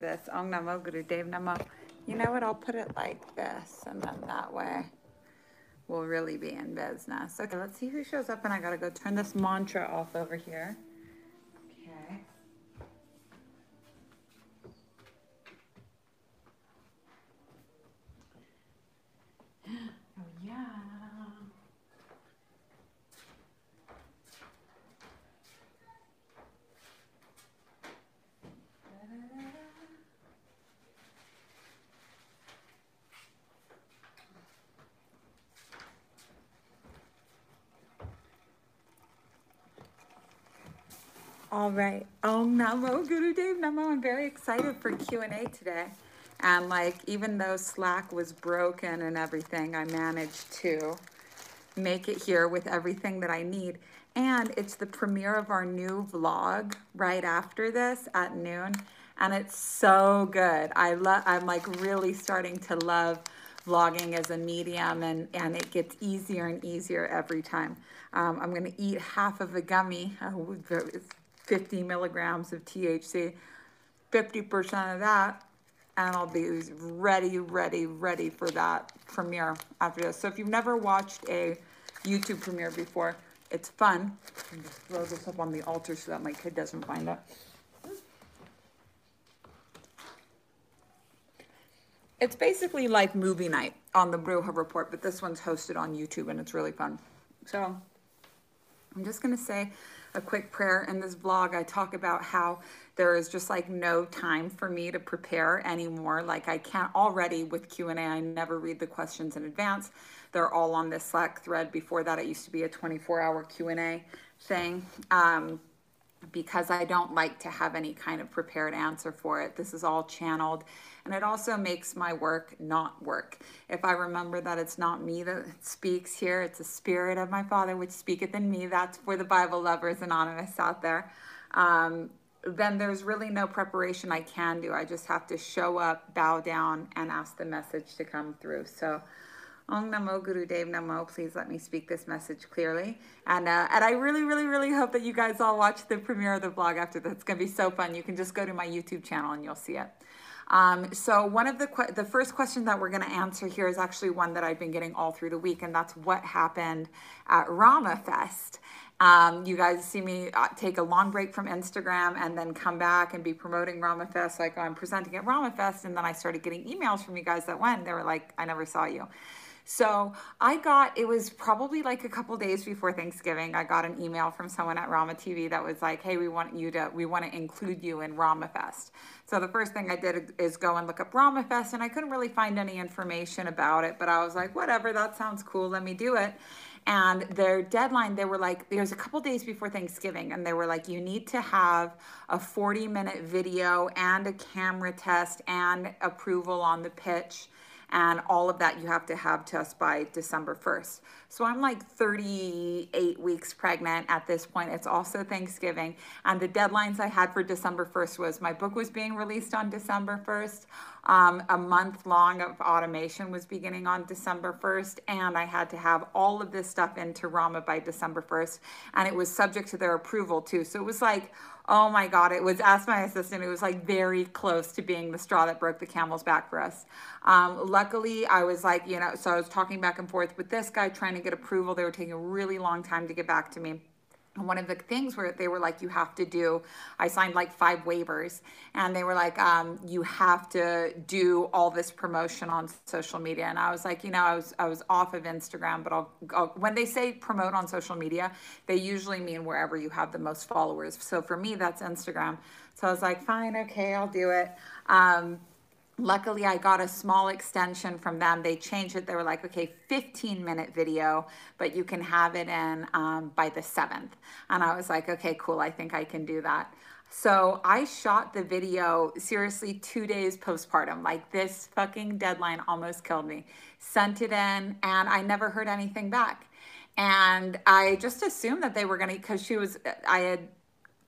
this. Ong Namo Guru Dev Namo. You know what? I'll put it like this, and then that way we'll really be in business. Okay, let's see who shows up, and I gotta go turn this mantra off over here. Okay. Oh, yeah. All right. Om Namo Guru Dev Namo. I'm very excited for Q&A today. And like, even though Slack was broken and everything, I managed to make it here with everything that I need. And it's the premiere of our new vlog right after this at noon. And it's so good. I love, I'm like really starting to love vlogging as a medium and, and it gets easier and easier every time. Um, I'm gonna eat half of a gummy, uh, 50 milligrams of THC, 50% of that, and I'll be ready, ready, ready for that premiere after this. So if you've never watched a YouTube premiere before, it's fun. I'm just throw this up on the altar so that my kid doesn't find it. It's basically like movie night on the Bruja Report, but this one's hosted on YouTube and it's really fun. So I'm just gonna say a quick prayer. In this vlog, I talk about how there is just like no time for me to prepare anymore. Like I can't already with Q&A, I never read the questions in advance. They're all on this Slack thread. Before that, it used to be a 24 hour Q&A thing. Um, because I don't like to have any kind of prepared answer for it. This is all channeled and it also makes my work not work. If I remember that it's not me that speaks here, it's the spirit of my Father which speaketh in me. That's for the Bible lovers anonymous out there. Um, then there's really no preparation I can do. I just have to show up, bow down, and ask the message to come through. So, Om Namo Guru Dev Namo. Please let me speak this message clearly. And uh, and I really, really, really hope that you guys all watch the premiere of the vlog after this. It's going to be so fun. You can just go to my YouTube channel and you'll see it. Um, so one of the the first question that we're going to answer here is actually one that I've been getting all through the week, and that's what happened at Rama Fest. Um, you guys see me uh, take a long break from Instagram and then come back and be promoting Rama Fest like I'm presenting at Rama Fest, and then I started getting emails from you guys that went. They were like, "I never saw you." So I got, it was probably like a couple days before Thanksgiving, I got an email from someone at Rama TV that was like, hey, we want you to, we want to include you in Rama Fest. So the first thing I did is go and look up Rama Fest and I couldn't really find any information about it, but I was like, whatever, that sounds cool, let me do it. And their deadline, they were like, there's a couple days before Thanksgiving, and they were like, you need to have a 40 minute video and a camera test and approval on the pitch and all of that you have to have to us by December 1st. So I'm like 38 weeks pregnant at this point. It's also Thanksgiving. And the deadlines I had for December 1st was my book was being released on December 1st. Um, a month long of automation was beginning on December 1st. And I had to have all of this stuff into Rama by December 1st. And it was subject to their approval too. So it was like, oh my God, it was, asked my assistant, it was like very close to being the straw that broke the camel's back for us. Um, luckily, I was like, you know, so I was talking back and forth with this guy trying to get approval. They were taking a really long time to get back to me one of the things where they were like, you have to do, I signed like five waivers, and they were like, um, you have to do all this promotion on social media. And I was like, you know, I was I was off of Instagram, but I'll, I'll when they say promote on social media, they usually mean wherever you have the most followers. So for me, that's Instagram. So I was like, fine, okay, I'll do it. Um, Luckily, I got a small extension from them. They changed it. They were like, okay, 15 minute video, but you can have it in um, by the 7th. And I was like, okay, cool. I think I can do that. So I shot the video seriously two days postpartum. Like this fucking deadline almost killed me. Sent it in and I never heard anything back. And I just assumed that they were going to, because she was, I had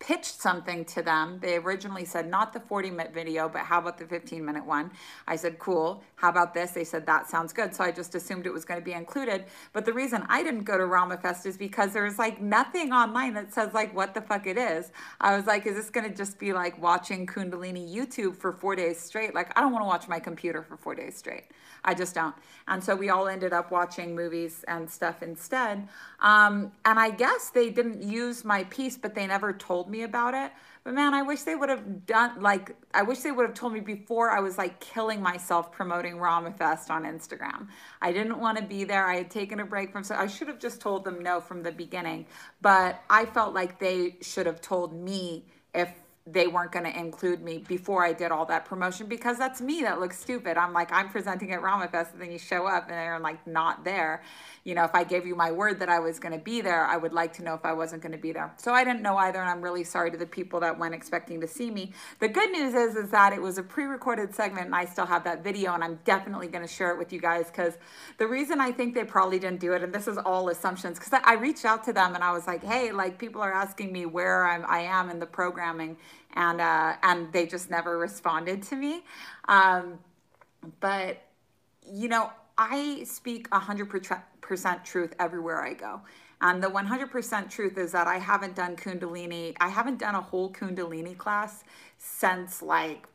pitched something to them. They originally said not the 40 minute video, but how about the 15 minute one? I said, cool. How about this? They said, that sounds good. So I just assumed it was going to be included. But the reason I didn't go to Ramafest is because there's like nothing online that says like what the fuck it is. I was like, is this going to just be like watching Kundalini YouTube for four days straight? Like, I don't want to watch my computer for four days straight. I just don't. And so we all ended up watching movies and stuff instead. Um, and I guess they didn't use my piece, but they never told me about it. But man, I wish they would have done like I wish they would have told me before I was like killing myself promoting Ramafest on Instagram. I didn't want to be there. I had taken a break from so I should have just told them no from the beginning. But I felt like they should have told me if they weren't going to include me before I did all that promotion because that's me that looks stupid. I'm like, I'm presenting at Ramafest and then you show up and they're like not there. You know, if I gave you my word that I was going to be there, I would like to know if I wasn't going to be there. So I didn't know either. And I'm really sorry to the people that went expecting to see me. The good news is, is that it was a pre-recorded segment and I still have that video and I'm definitely going to share it with you guys because the reason I think they probably didn't do it, and this is all assumptions, because I reached out to them and I was like, hey, like people are asking me where I'm, I am in the programming and uh, and they just never responded to me. Um, but you know, I speak hundred percent truth everywhere I go. And the 100% truth is that I haven't done Kundalini. I haven't done a whole Kundalini class since like,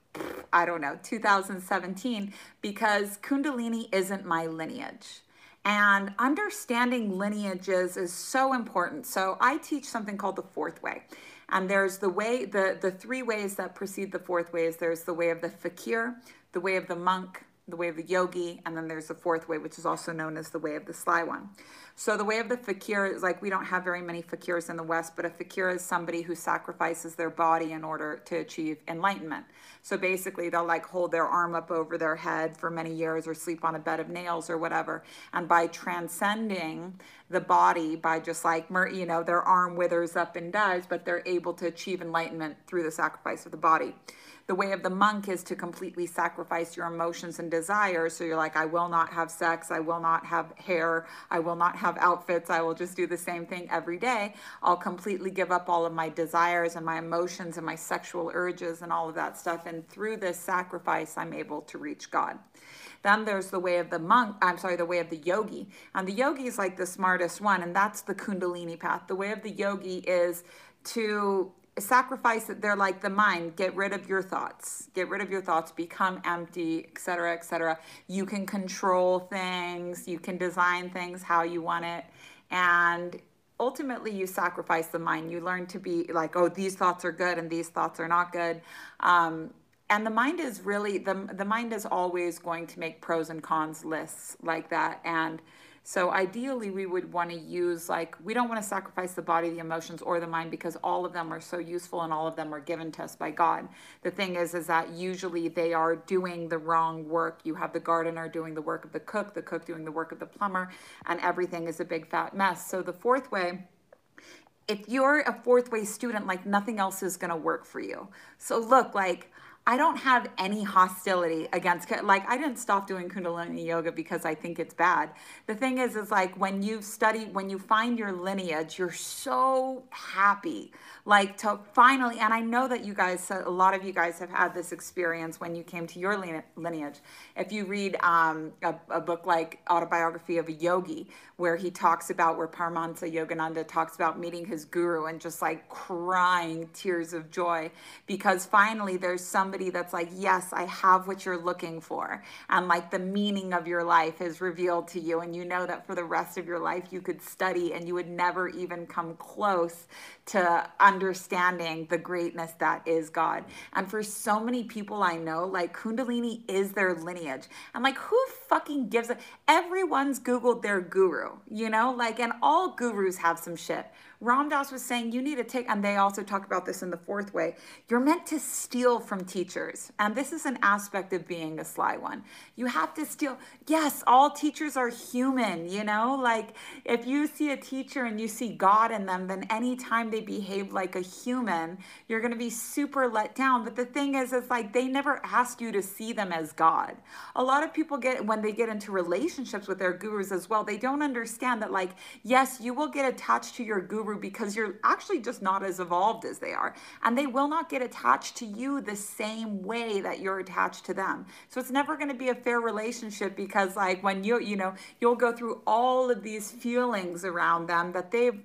I don't know, 2017, because Kundalini isn't my lineage. And understanding lineages is so important. So I teach something called the fourth way. And there's the way, the, the three ways that precede the fourth way is There's the way of the fakir, the way of the monk, the way of the yogi, and then there's the fourth way, which is also known as the way of the sly one. So the way of the fakir is like we don't have very many fakirs in the West, but a fakir is somebody who sacrifices their body in order to achieve enlightenment. So basically, they'll like hold their arm up over their head for many years or sleep on a bed of nails or whatever. And by transcending the body, by just like, you know, their arm withers up and dies, but they're able to achieve enlightenment through the sacrifice of the body. The way of the monk is to completely sacrifice your emotions and desires. So you're like, I will not have sex. I will not have hair. I will not have outfits. I will just do the same thing every day. I'll completely give up all of my desires and my emotions and my sexual urges and all of that stuff. And through this sacrifice, I'm able to reach God. Then there's the way of the monk, I'm sorry, the way of the yogi. And the yogi is like the smartest one, and that's the Kundalini path. The way of the yogi is to sacrifice that they're like the mind get rid of your thoughts get rid of your thoughts become empty etc etc you can control things you can design things how you want it and ultimately you sacrifice the mind. You learn to be like oh these thoughts are good and these thoughts are not good. Um, and the mind is really the, the mind is always going to make pros and cons lists like that and so ideally, we would want to use like, we don't want to sacrifice the body, the emotions, or the mind because all of them are so useful and all of them are given to us by God. The thing is, is that usually they are doing the wrong work. You have the gardener doing the work of the cook, the cook doing the work of the plumber, and everything is a big fat mess. So the fourth way, if you're a fourth way student, like nothing else is going to work for you. So look, like, I don't have any hostility against like I didn't stop doing kundalini yoga because I think it's bad. The thing is is like when you study when you find your lineage, you're so happy like to finally and I know that you guys a lot of you guys have had this experience when you came to your lineage. If you read um, a, a book like Autobiography of a Yogi where he talks about where Paramahansa Yogananda talks about meeting his guru and just like crying tears of joy because finally there's somebody somebody that's like, yes, I have what you're looking for. And like the meaning of your life is revealed to you. And you know that for the rest of your life, you could study and you would never even come close to understanding the greatness that is God. And for so many people I know, like Kundalini is their lineage. And like, who fucking gives it? Everyone's Googled their guru, you know, like, and all gurus have some shit. Ram Dass was saying you need to take, and they also talk about this in the fourth way, you're meant to steal from teachers. And this is an aspect of being a sly one. You have to steal. Yes, all teachers are human, you know? Like if you see a teacher and you see God in them, then anytime they behave like a human, you're going to be super let down. But the thing is, it's like they never ask you to see them as God. A lot of people get, when they get into relationships with their gurus as well, they don't understand that, like, yes, you will get attached to your guru guru because you're actually just not as evolved as they are. And they will not get attached to you the same way that you're attached to them. So it's never going to be a fair relationship because like when you, you know, you'll go through all of these feelings around them that they've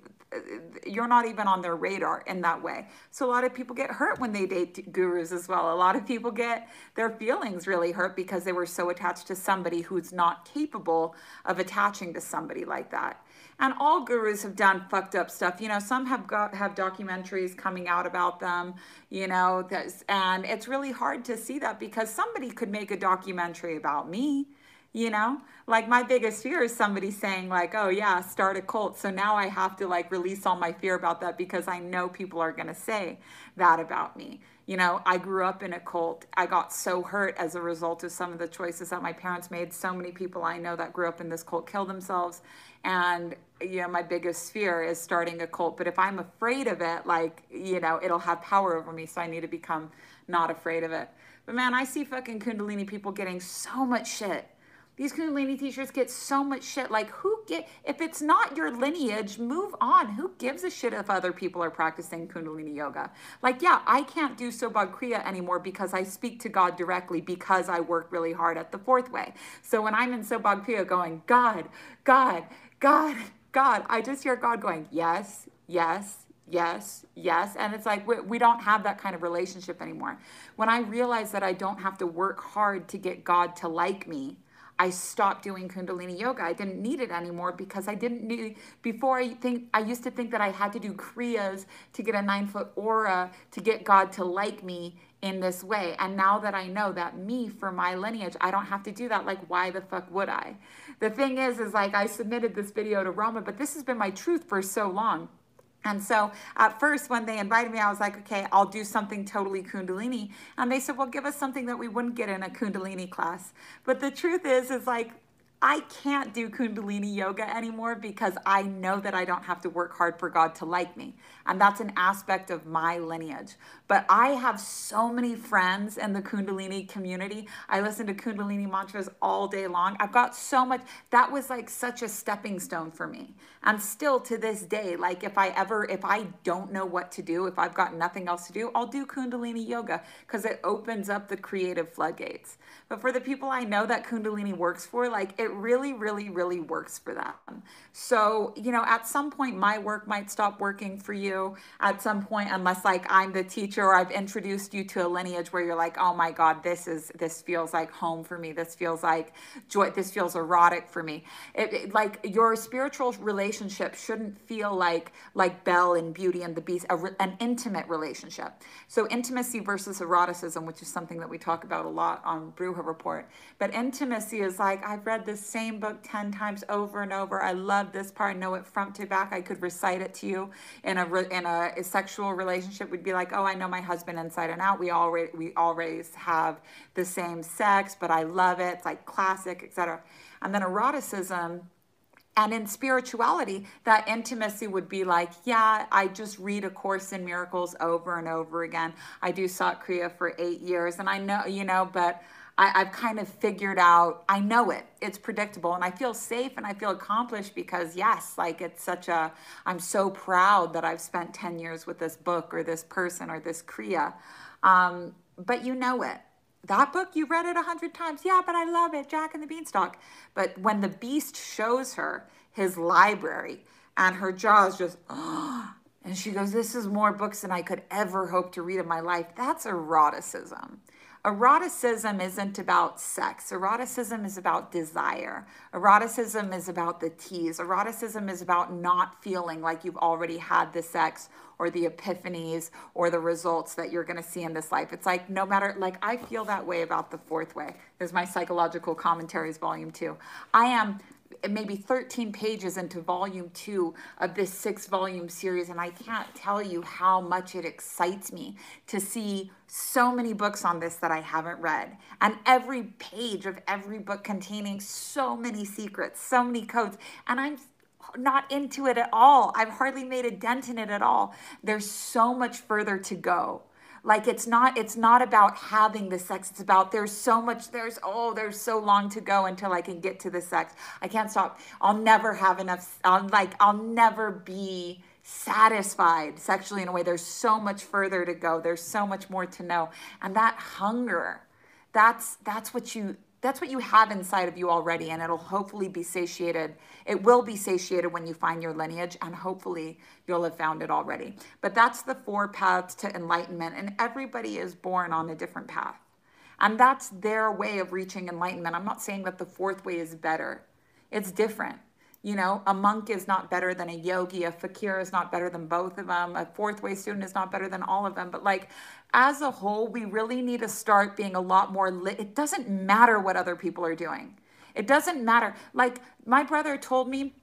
you're not even on their radar in that way. So a lot of people get hurt when they date gurus as well. A lot of people get their feelings really hurt because they were so attached to somebody who's not capable of attaching to somebody like that. And all gurus have done fucked up stuff. You know, some have got have documentaries coming out about them, you know, and it's really hard to see that because somebody could make a documentary about me you know like my biggest fear is somebody saying like oh yeah start a cult so now i have to like release all my fear about that because i know people are going to say that about me you know i grew up in a cult. I got so hurt as a result of some of the choices that my parents made. So many people i know that grew up in this cult kill themselves. And you know my biggest fear is starting a cult. But if i'm afraid of it like you know it'll have power over me. So i need to become not afraid of it. But man i see fucking kundalini people getting so much shit these Kundalini teachers get so much shit. Like, who get, if it's not your lineage, move on. Who gives a shit if other people are practicing Kundalini yoga? Like, yeah, I can't do Sobhag Kriya anymore because I speak to God directly because I work really hard at the fourth way. So when I'm in Sobhag Kriya going, God, God, God, God, I just hear God going, yes, yes, yes, yes. And it's like we, we, don't have that kind of relationship anymore. When I realize that I don't have to work hard to get God to like me, I stopped doing Kundalini yoga. I didn't need it anymore because I didn't need, before I think, I used to think that I had to do Kriyas to get a nine foot aura to get God to like me in this way. And now that I know that me for my lineage, I don't have to do that. Like, why the fuck would I? The thing is, is like I submitted this video to Rama, but this has been my truth for so long. And so at first, when they invited me, I was like, okay, I'll do something totally Kundalini. And they said, well, give us something that we wouldn't get in a Kundalini class. But the truth is, is like, I can't do Kundalini yoga anymore because I know that I don't have to work hard for God to like me. And that's an aspect of my lineage. But I have so many friends in the Kundalini community. I listen to Kundalini mantras all day long. I've got so much. That was like such a stepping stone for me. And still to this day, like if I ever, if I don't know what to do, if I've got nothing else to do, I'll do Kundalini yoga because it opens up the creative floodgates. But for the people I know that Kundalini works for, like it really, really, really works for them. So, you know, at some point, my work might stop working for you. At some point, unless like I'm the teacher or I've introduced you to a lineage where you're like, oh my God, this is, this feels like home for me. This feels like joy. This feels erotic for me. It, it, like your spiritual relationship shouldn't feel like, like Belle and Beauty and the Beast, a, an intimate relationship. So intimacy versus eroticism, which is something that we talk about a lot on Bruja report. But intimacy is like, I've read the same book 10 times over and over. I love this part. I know it front to back. I could recite it to you in a, in a, a sexual relationship would be like, oh, I know my husband inside and out. We already, we always have the same sex, but I love it. It's like classic, etc. And then eroticism, and in spirituality, that intimacy would be like, yeah, I just read A Course in Miracles over and over again. I do Sat Kriya for eight years, and I know, you know, but I, have kind of figured out, I know it, it's predictable, and I feel safe and I feel accomplished because, yes, like it's such a, I'm so proud that I've spent 10 years with this book or this person or this Kriya. Um, but you know it. That book, you read it a hundred times. Yeah, but I love it, Jack and the Beanstalk. But when the beast shows her his library and her jaw is just, oh, and she goes, This is more books than I could ever hope to read in my life. That's eroticism. Eroticism isn't about sex. Eroticism is about desire. Eroticism is about the tease. Eroticism is about not feeling like you've already had the sex or the epiphanies or the results that you're going to see in this life. It's like no matter, like I feel that way about the fourth way. There's my psychological commentaries, volume two. I am maybe 13 pages into volume two of this six volume series. And I can't tell you how much it excites me to see so many books on this that I haven't read. And every page of every book containing so many secrets, so many codes. And I'm not into it at all. I've hardly made a dent in it at all. There's so much further to go like it's not it's not about having the sex it's about there's so much there's oh there's so long to go until i can get to the sex i can't stop i'll never have enough i'll like i'll never be satisfied sexually in a way. There's so much further to go. There's so much more to know. And that hunger, that's that's what you that's what you have inside of you already and it'll hopefully be satiated. It will be satiated when you find your lineage and hopefully you'll have found it already. But that's the four paths to enlightenment and everybody is born on a different path. And that's their way of reaching enlightenment. I'm not saying that the fourth way is better. It's different you know, a monk is not better than a yogi, a fakir is not better than both of them, a fourth way student is not better than all of them. But like as a whole, we really need to start being a lot more lit. It doesn't matter what other people are doing. It doesn't matter. Like my brother told me,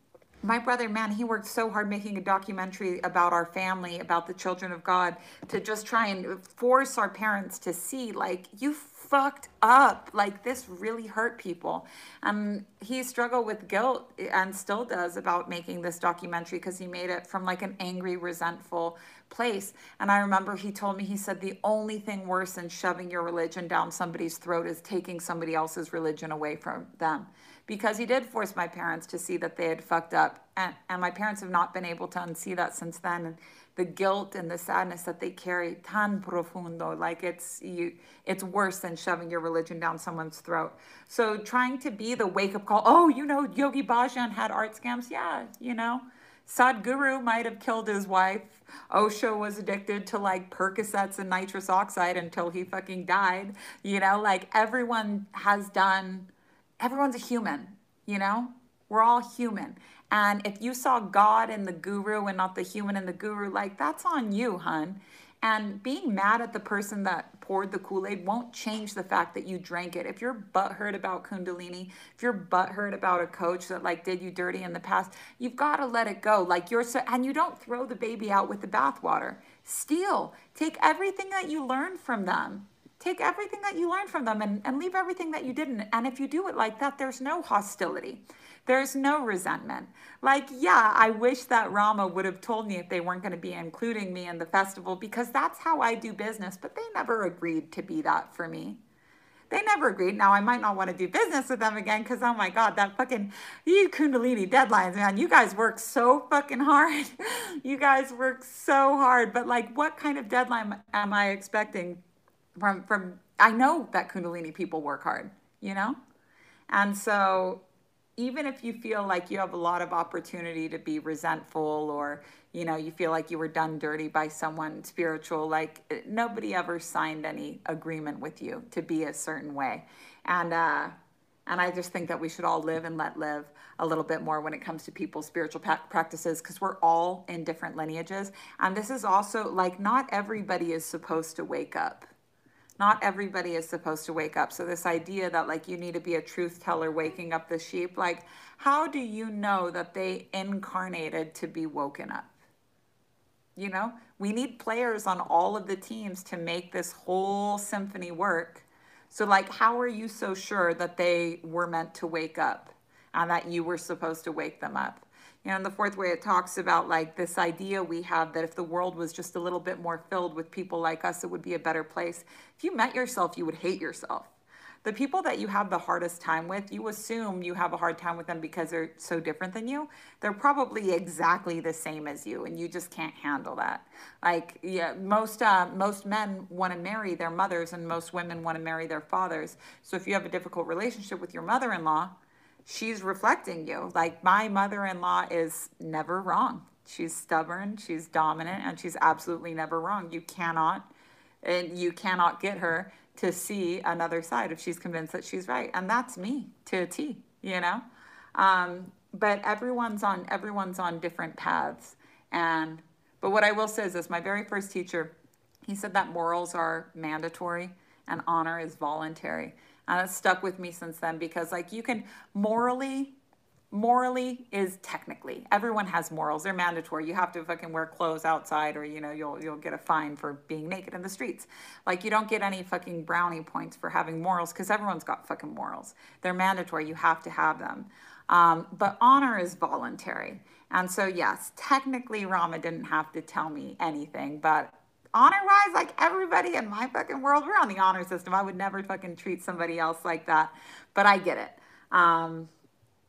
my brother, man, he worked so hard making a documentary about our family, about the children of God, to just try and force our parents to see, like, you fucked up. Like this really hurt people. Um, he struggled with guilt and still does about making this documentary because he made it from like an angry, resentful place. And I remember he told me, he said, the only thing worse than shoving your religion down somebody's throat is taking somebody else's religion away from them. Because he did force my parents to see that they had fucked up. And, and my parents have not been able to unsee that since then. And the guilt and the sadness that they carry tan profundo like it's you it's worse than shoving your religion down someone's throat. So trying to be the wake up call oh you know yogi bhajan had art scams. Yeah you know sadhguru might have killed his wife. Osho was addicted to like percocets and nitrous oxide until he fucking died. You know like everyone has done everyone's a human you know? We're all human and if you saw God in the guru and not the human in the guru, like that's on you, hun. And being mad at the person that poured the Kool Aid won't change the fact that you drank it. If you're butthurt about Kundalini, if you're butthurt about a coach that like did you dirty in the past, you've got to let it go. Like you're so, and you don't throw the baby out with the bathwater. Steal. Take everything that you learned from them. Take everything that you learned from them and, and leave everything that you didn't. And if you do it like that, there's no hostility. There's no resentment. Like, yeah, I wish that Rama would have told me if they weren't going to be including me in the festival because that's how I do business, but they never agreed to be that for me. They never agreed. Now, I might not want to do business with them again because, oh my God, that fucking, you Kundalini deadlines, man. You guys work so fucking hard. you guys work so hard. But, like, what kind of deadline am I expecting from, from, I know that Kundalini people work hard, you know? And so even if you feel like you have a lot of opportunity to be resentful or you know you feel like you were done dirty by someone spiritual like nobody ever signed any agreement with you to be a certain way. And uh and i just think that we should all live and let live a little bit more when it comes to people's spiritual practices because we're all in different lineages. And this is also like not everybody is supposed to wake up not everybody is supposed to wake up. So this idea that like you need to be a truth teller waking up the sheep, like how do you know that they incarnated to be woken up? You know, we need players on all of the teams to make this whole symphony work. So like how are you so sure that they were meant to wake up and that you were supposed to wake them up? Know, in the fourth way, it talks about like this idea we have that if the world was just a little bit more filled with people like us, it would be a better place. If you met yourself, you would hate yourself. The people that you have the hardest time with, you assume you have a hard time with them because they're so different than you. They're probably exactly the same as you, and you just can't handle that. Like, yeah, most uh, most men want to marry their mothers, and most women want to marry their fathers. So if you have a difficult relationship with your mother-in-law, she's reflecting you. Like my mother-in-law is never wrong. She's stubborn, she's dominant, and she's absolutely never wrong. You cannot and you cannot get her to see another side if she's convinced that she's right. And that's me to a T, you know? Um, but everyone's on everyone's on different paths. And but what I will say is this my very first teacher, he said that morals are mandatory and honor is voluntary. And it's stuck with me since then because like you can morally morally is technically everyone has morals. They're mandatory. You have to fucking wear clothes outside or you know you'll you'll get a fine for being naked in the streets. Like you don't get any fucking brownie points for having morals because everyone's got fucking morals. They're mandatory. You have to have them. Um, but honor is voluntary. And so yes technically rama didn't have to tell me anything but honor wise, like everybody in my fucking world, we're on the honor system. I would never fucking treat somebody else like that, but I get it. Um,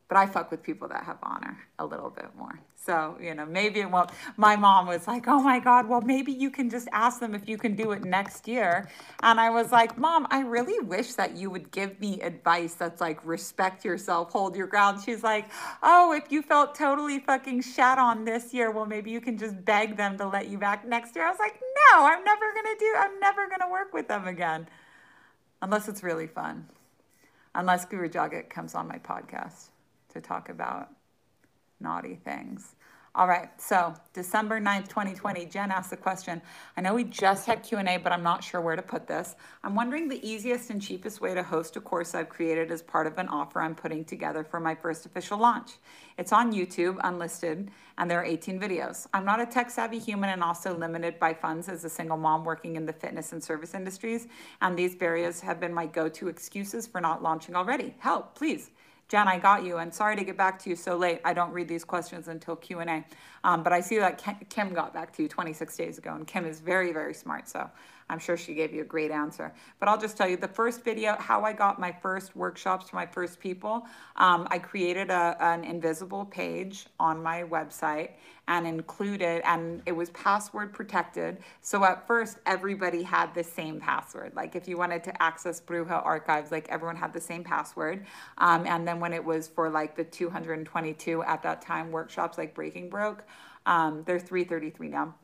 but I fuck with people that have honor a little bit more. So, you know, maybe it won't. My mom was like, oh my God, well, maybe you can just ask them if you can do it next year. And I was like, Mom, I really wish that you would give me advice that's like, respect yourself, hold your ground. She's like, oh, if you felt totally fucking shat on this year, well, maybe you can just beg them to let you back next year. I was like, no, I'm never going to do, I'm never going to work with them again. Unless it's really fun. Unless Guru Jagat comes on my podcast to talk about naughty things. All right, so December 9th, 2020, Jen asked the question. I know we just had Q&A, but I'm not sure where to put this. I'm wondering the easiest and cheapest way to host a course I've created as part of an offer I'm putting together for my first official launch. It's on YouTube, unlisted, and there are 18 videos. I'm not a tech savvy human and also limited by funds as a single mom working in the fitness and service industries, and these barriers have been my go-to excuses for not launching already. Help, please. Jen, I got you, and sorry to get back to you so late. I don't read these questions until Q&A. Um, but I see that Kim got back to you 26 days ago, and Kim is very, very smart, so I'm sure she gave you a great answer. But I'll just tell you, the first video, how I got my first workshops for my first people, um, I created a, an invisible page on my website, and included, and it was password protected. So at first, everybody had the same password. Like if you wanted to access Bruja archives, like everyone had the same password. Um, and then when it was for like the 222 at that time workshops, like Breaking Broke, um, they're 333 now.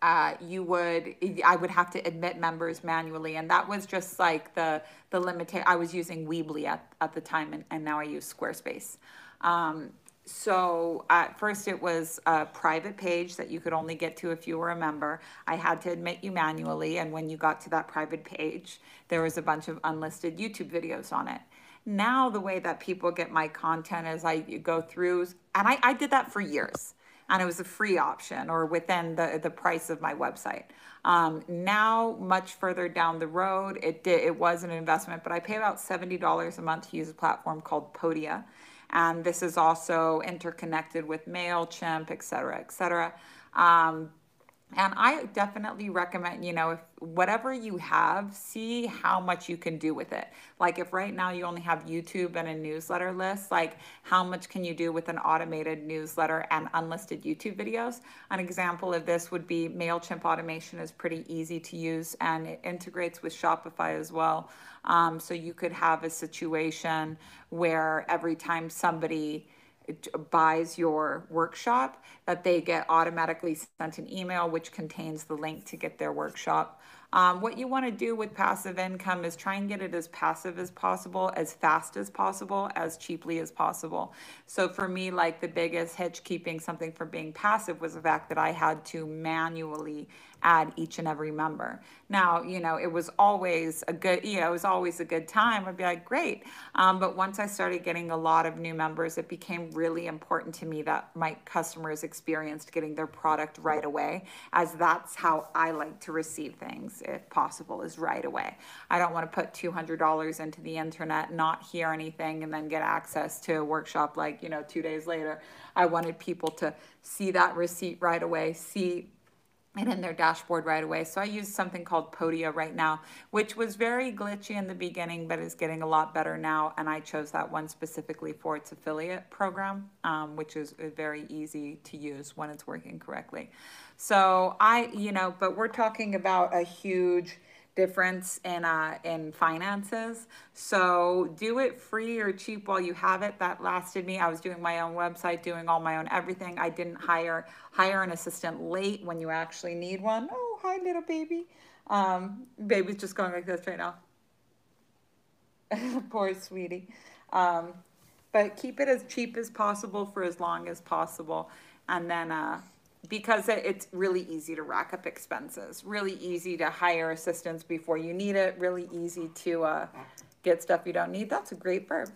Uh, you would I would have to admit members manually, and that was just like the the limit. I was using Weebly at, at the time, and, and now I use Squarespace. Um, so at first it was a private page that you could only get to if you were a member. I had to admit you manually, and when you got to that private page, there was a bunch of unlisted YouTube videos on it. Now the way that people get my content is I go through, and I, I did that for years, and it was a free option or within the, the price of my website. Um, now, much further down the road, it did it was an investment, but I pay about seventy dollars a month to use a platform called Podia and this is also interconnected with MailChimp, et cetera, et cetera. Um, and I definitely recommend, you know, if whatever you have, see how much you can do with it. Like if right now you only have YouTube and a newsletter list, like how much can you do with an automated newsletter and unlisted YouTube videos? An example of this would be MailChimp automation is pretty easy to use and it integrates with Shopify as well. Um, so you could have a situation where every time somebody buys your workshop that they get automatically sent an email which contains the link to get their workshop um, what you want to do with passive income is try and get it as passive as possible, as fast as possible, as cheaply as possible. So for me, like the biggest hitch keeping something from being passive was the fact that I had to manually add each and every member. Now, you know, it was always a good, you know, it was always a good time. I'd be like, great. Um, but once I started getting a lot of new members, it became really important to me that my customers experienced getting their product right away, as that's how I like to receive things, if possible, is right away. I don't want to put $200 into the internet, not hear anything, and then get access to a workshop like, you know, two days later. I wanted people to see that receipt right away, see and in their dashboard right away. So I use something called Podia right now, which was very glitchy in the beginning, but is getting a lot better now. And I chose that one specifically for its affiliate program, um, which is very easy to use when it's working correctly. So I, you know, but we're talking about a huge difference in uh, in finances. So do it free or cheap while you have it. That lasted me. I was doing my own website, doing all my own everything. I didn't hire hire an assistant late when you actually need one. Oh, hi, little baby. Um, baby's just going like this right now. Poor sweetie. Um, but keep it as cheap as possible for as long as possible, and then. Uh, because it's really easy to rack up expenses, really easy to hire assistants before you need it, really easy to uh, get stuff you don't need. That's a great verb.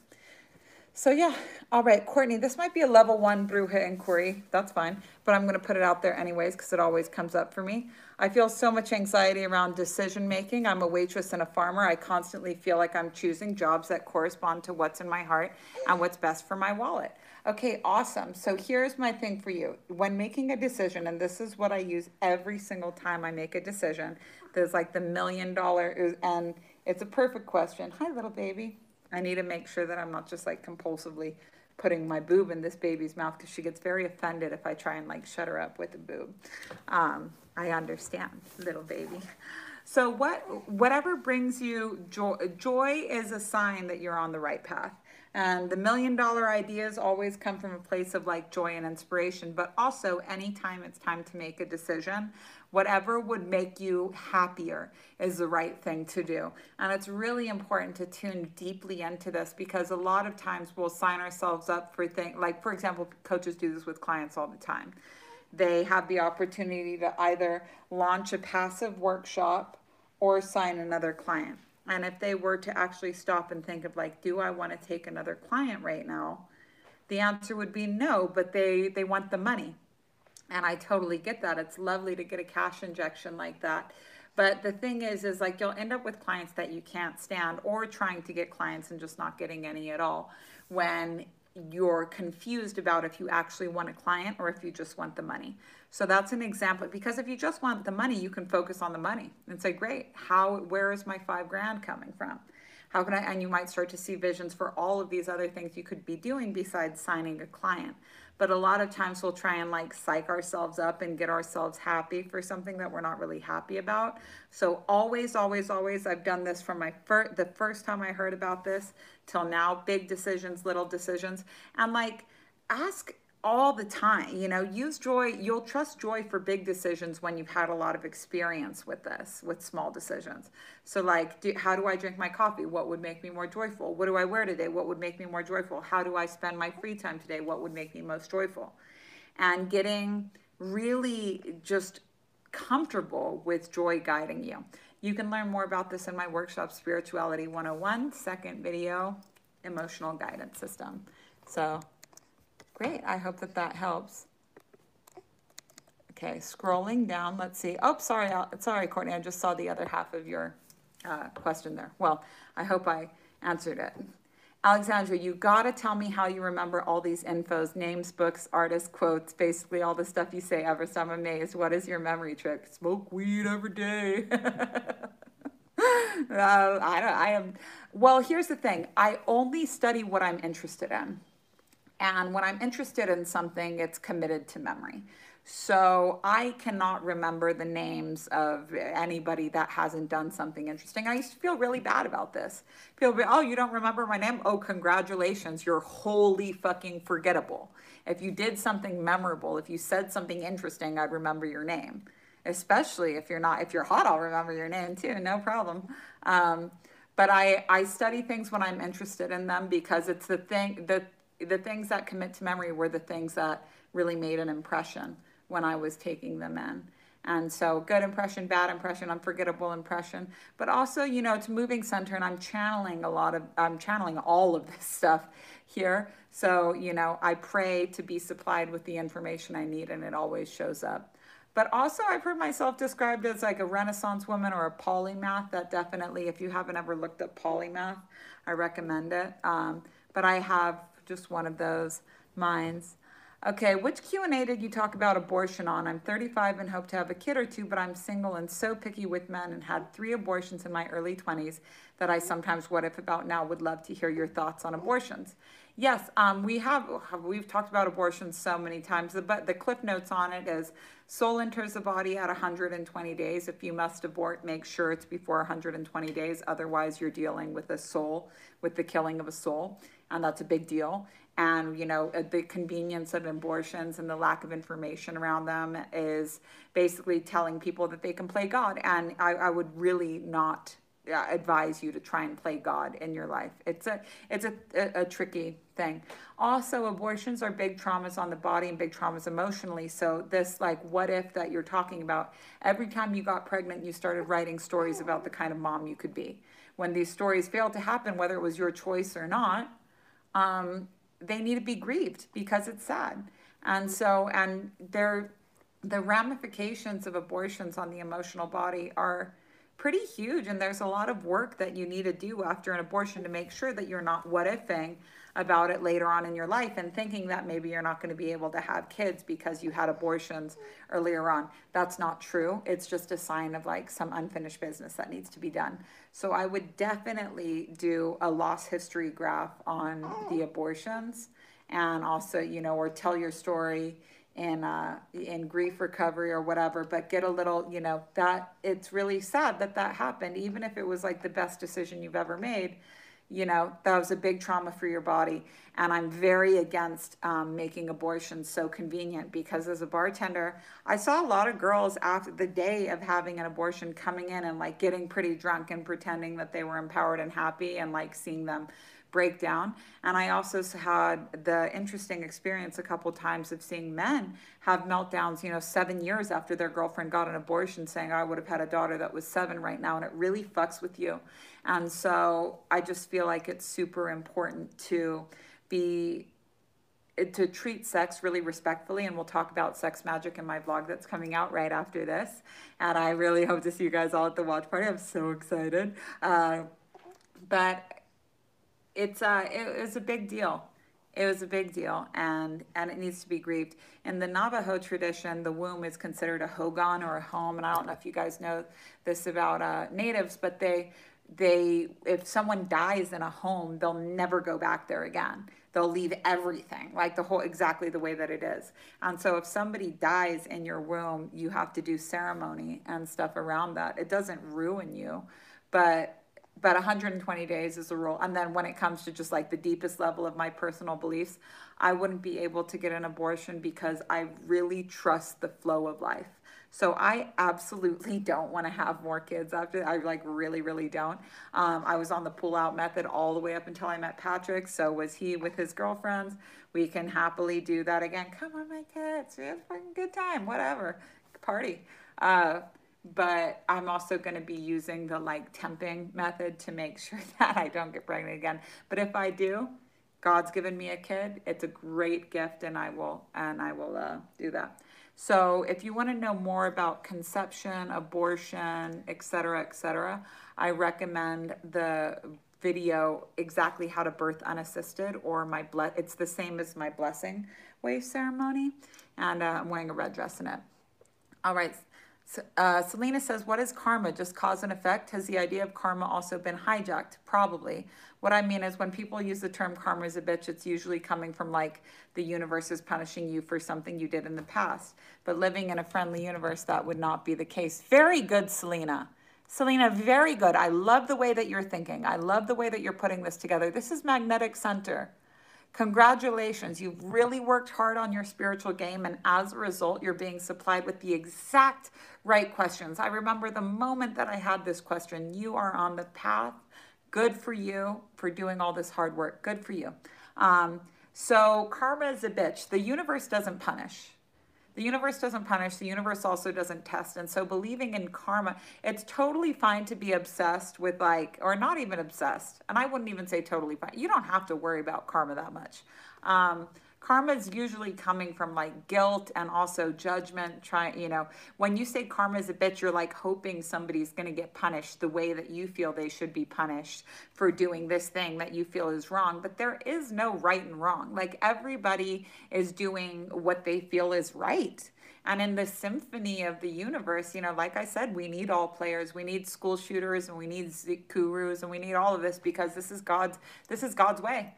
So yeah, all right, Courtney, this might be a level one Bruja inquiry. That's fine, but I'm to put it out there anyways because it always comes up for me. I feel so much anxiety around decision making. I'm a waitress and a farmer. I constantly feel like I'm choosing jobs that correspond to what's in my heart and what's best for my wallet. Okay, awesome. So here's my thing for you. When making a decision, and this is what I use every single time I make a decision, there's like the million dollar, and it's a perfect question. Hi, little baby. I need to make sure that I'm not just like compulsively putting my boob in this baby's mouth because she gets very offended if I try and like shut her up with a boob. Um, I understand, little baby. So what, whatever brings you joy, joy is a sign that you're on the right path. And the million dollar ideas always come from a place of like joy and inspiration, but also anytime it's time to make a decision, whatever would make you happier is the right thing to do. And it's really important to tune deeply into this because a lot of times we'll sign ourselves up for things like, for example, coaches do this with clients all the time. They have the opportunity to either launch a passive workshop or sign another client. And if they were to actually stop and think of like, do I want to take another client right now? The answer would be no, but they they want the money. And I totally get that. It's lovely to get a cash injection like that. But the thing is, is like you'll end up with clients that you can't stand or trying to get clients and just not getting any at all when you're confused about if you actually want a client or if you just want the money. So that's an example because if you just want the money, you can focus on the money and say, great, how, where is my five grand coming from? How can I, and you might start to see visions for all of these other things you could be doing besides signing a client. But a lot of times we'll try and like psych ourselves up and get ourselves happy for something that we're not really happy about. So always, always, always, I've done this from my first, the first time I heard about this till now, big decisions, little decisions. And like, ask all the time. You know, use joy. You'll trust joy for big decisions when you've had a lot of experience with this, with small decisions. So, like, do, how do I drink my coffee? What would make me more joyful? What do I wear today? What would make me more joyful? How do I spend my free time today? What would make me most joyful? And getting really just comfortable with joy guiding you. You can learn more about this in my workshop, Spirituality 101, second video, Emotional Guidance System. So, Great, I hope that that helps. Okay, scrolling down, let's see. Oh, sorry, sorry, Courtney, I just saw the other half of your uh, question there. Well, I hope I answered it. Alexandra, you gotta tell me how you remember all these infos, names, books, artists, quotes, basically all the stuff you say ever. So I'm amazed. What is your memory trick? Smoke weed every day. uh, I don't, I am, well, here's the thing. I only study what I'm interested in. And when I'm interested in something, it's committed to memory. So I cannot remember the names of anybody that hasn't done something interesting. I used to feel really bad about this. People be, oh, you don't remember my name? Oh, congratulations. You're wholly fucking forgettable. If you did something memorable, if you said something interesting, I'd remember your name. Especially if you're not, if you're hot, I'll remember your name too, no problem. Um, but I, I study things when I'm interested in them because it's the thing, the the things that commit to memory were the things that really made an impression when I was taking them in. And so good impression, bad impression, unforgettable impression. But also, you know, it's moving center and I'm channeling a lot of, I'm channeling all of this stuff here. So, you know, I pray to be supplied with the information I need and it always shows up. But also I've heard myself described as like a renaissance woman or a polymath that definitely, if you haven't ever looked up polymath, I recommend it. Um, but I have just one of those minds. Okay, which Q&A did you talk about abortion on? I'm 35 and hope to have a kid or two, but I'm single and so picky with men and had three abortions in my early 20s that I sometimes what if about now would love to hear your thoughts on abortions. Yes, um, we have, we've talked about abortions so many times, but the cliff notes on it is soul enters the body at 120 days. If you must abort, make sure it's before 120 days. Otherwise, you're dealing with a soul, with the killing of a soul and that's a big deal. And you know uh, the convenience of abortions and the lack of information around them is basically telling people that they can play God. And I, I would really not uh, advise you to try and play God in your life. It's a it's a, a, a, tricky thing. Also, abortions are big traumas on the body and big traumas emotionally. So this like what if that you're talking about, every time you got pregnant, you started writing stories about the kind of mom you could be. When these stories failed to happen, whether it was your choice or not, um, they need to be grieved because it's sad. And so, and there, the ramifications of abortions on the emotional body are pretty huge. And there's a lot of work that you need to do after an abortion to make sure that you're not what ifing about it later on in your life and thinking that maybe you're not going to be able to have kids because you had abortions earlier on. That's not true. It's just a sign of like some unfinished business that needs to be done. So I would definitely do a loss history graph on the abortions and also, you know, or tell your story in uh, in grief recovery or whatever, but get a little, you know, that it's really sad that that happened, even if it was like the best decision you've ever made. You know, that was a big trauma for your body. And I'm very against um, making abortion so convenient because as a bartender, I saw a lot of girls after the day of having an abortion coming in and like getting pretty drunk and pretending that they were empowered and happy and like seeing them break down And I also had the interesting experience a couple times of seeing men have meltdowns, you know, seven years after their girlfriend got an abortion, saying, I would have had a daughter that was seven right now. And it really fucks with you. And so I just feel like it's super important to be to treat sex really respectfully and we'll talk about sex magic in my vlog that's coming out right after this and i really hope to see you guys all at the watch party i'm so excited uh, but it's uh, it was a big deal. It was a big deal, and and it needs to be grieved. In the Navajo tradition, the womb is considered a hogan or a home, and I don't know if you guys know this about uh, natives, but they they if someone dies in a home, they'll never go back there again. They'll leave everything, like the whole exactly the way that it is. And so if somebody dies in your womb, you have to do ceremony and stuff around that. It doesn't ruin you, but but 120 days is a rule. And then when it comes to just like the deepest level of my personal beliefs, I wouldn't be able to get an abortion because I really trust the flow of life. So I absolutely don't want to have more kids after. I like really, really don't. Um, I was on the pull out method all the way up until I met Patrick. So was he with his girlfriends. We can happily do that again. Come on, my kids. We have a good time. Whatever. Party. Uh, but I'm also going to be using the like temping method to make sure that I don't get pregnant again. But if I do, God's given me a kid. It's a great gift, and I will and I will uh, do that. So if you want to know more about conception, abortion, etc., etc., I recommend the video exactly how to birth unassisted or my ble- it's the same as my blessing wave ceremony and uh, i'm wearing a red dress in it all right uh, Selena says, What is karma? Just cause and effect? Has the idea of karma also been hijacked? Probably. What I mean is, when people use the term karma as a bitch, it's usually coming from like the universe is punishing you for something you did in the past. But living in a friendly universe, that would not be the case. Very good, Selena. Selena, very good. I love the way that you're thinking. I love the way that you're putting this together. This is Magnetic Center. Congratulations, you've really worked hard on your spiritual game, and as a result, you're being supplied with the exact right questions. I remember the moment that I had this question you are on the path. Good for you for doing all this hard work. Good for you. Um, so, karma is a bitch. The universe doesn't punish. The universe doesn't punish, the universe also doesn't test. And so believing in karma, it's totally fine to be obsessed with like, or not even obsessed. And I wouldn't even say totally fine. You don't have to worry about karma that much. Um, karma is usually coming from like guilt and also judgment trying you know. When you say karma is a bitch you're like hoping somebody's going to get punished the way that you feel they should be punished for doing this thing that you feel is wrong. But there is no right and wrong. Like everybody is doing what they feel is right. And in the symphony of the universe, you know, like I said, we need all players. We need school shooters and we need gurus and we need all of this because this is God's this is God's way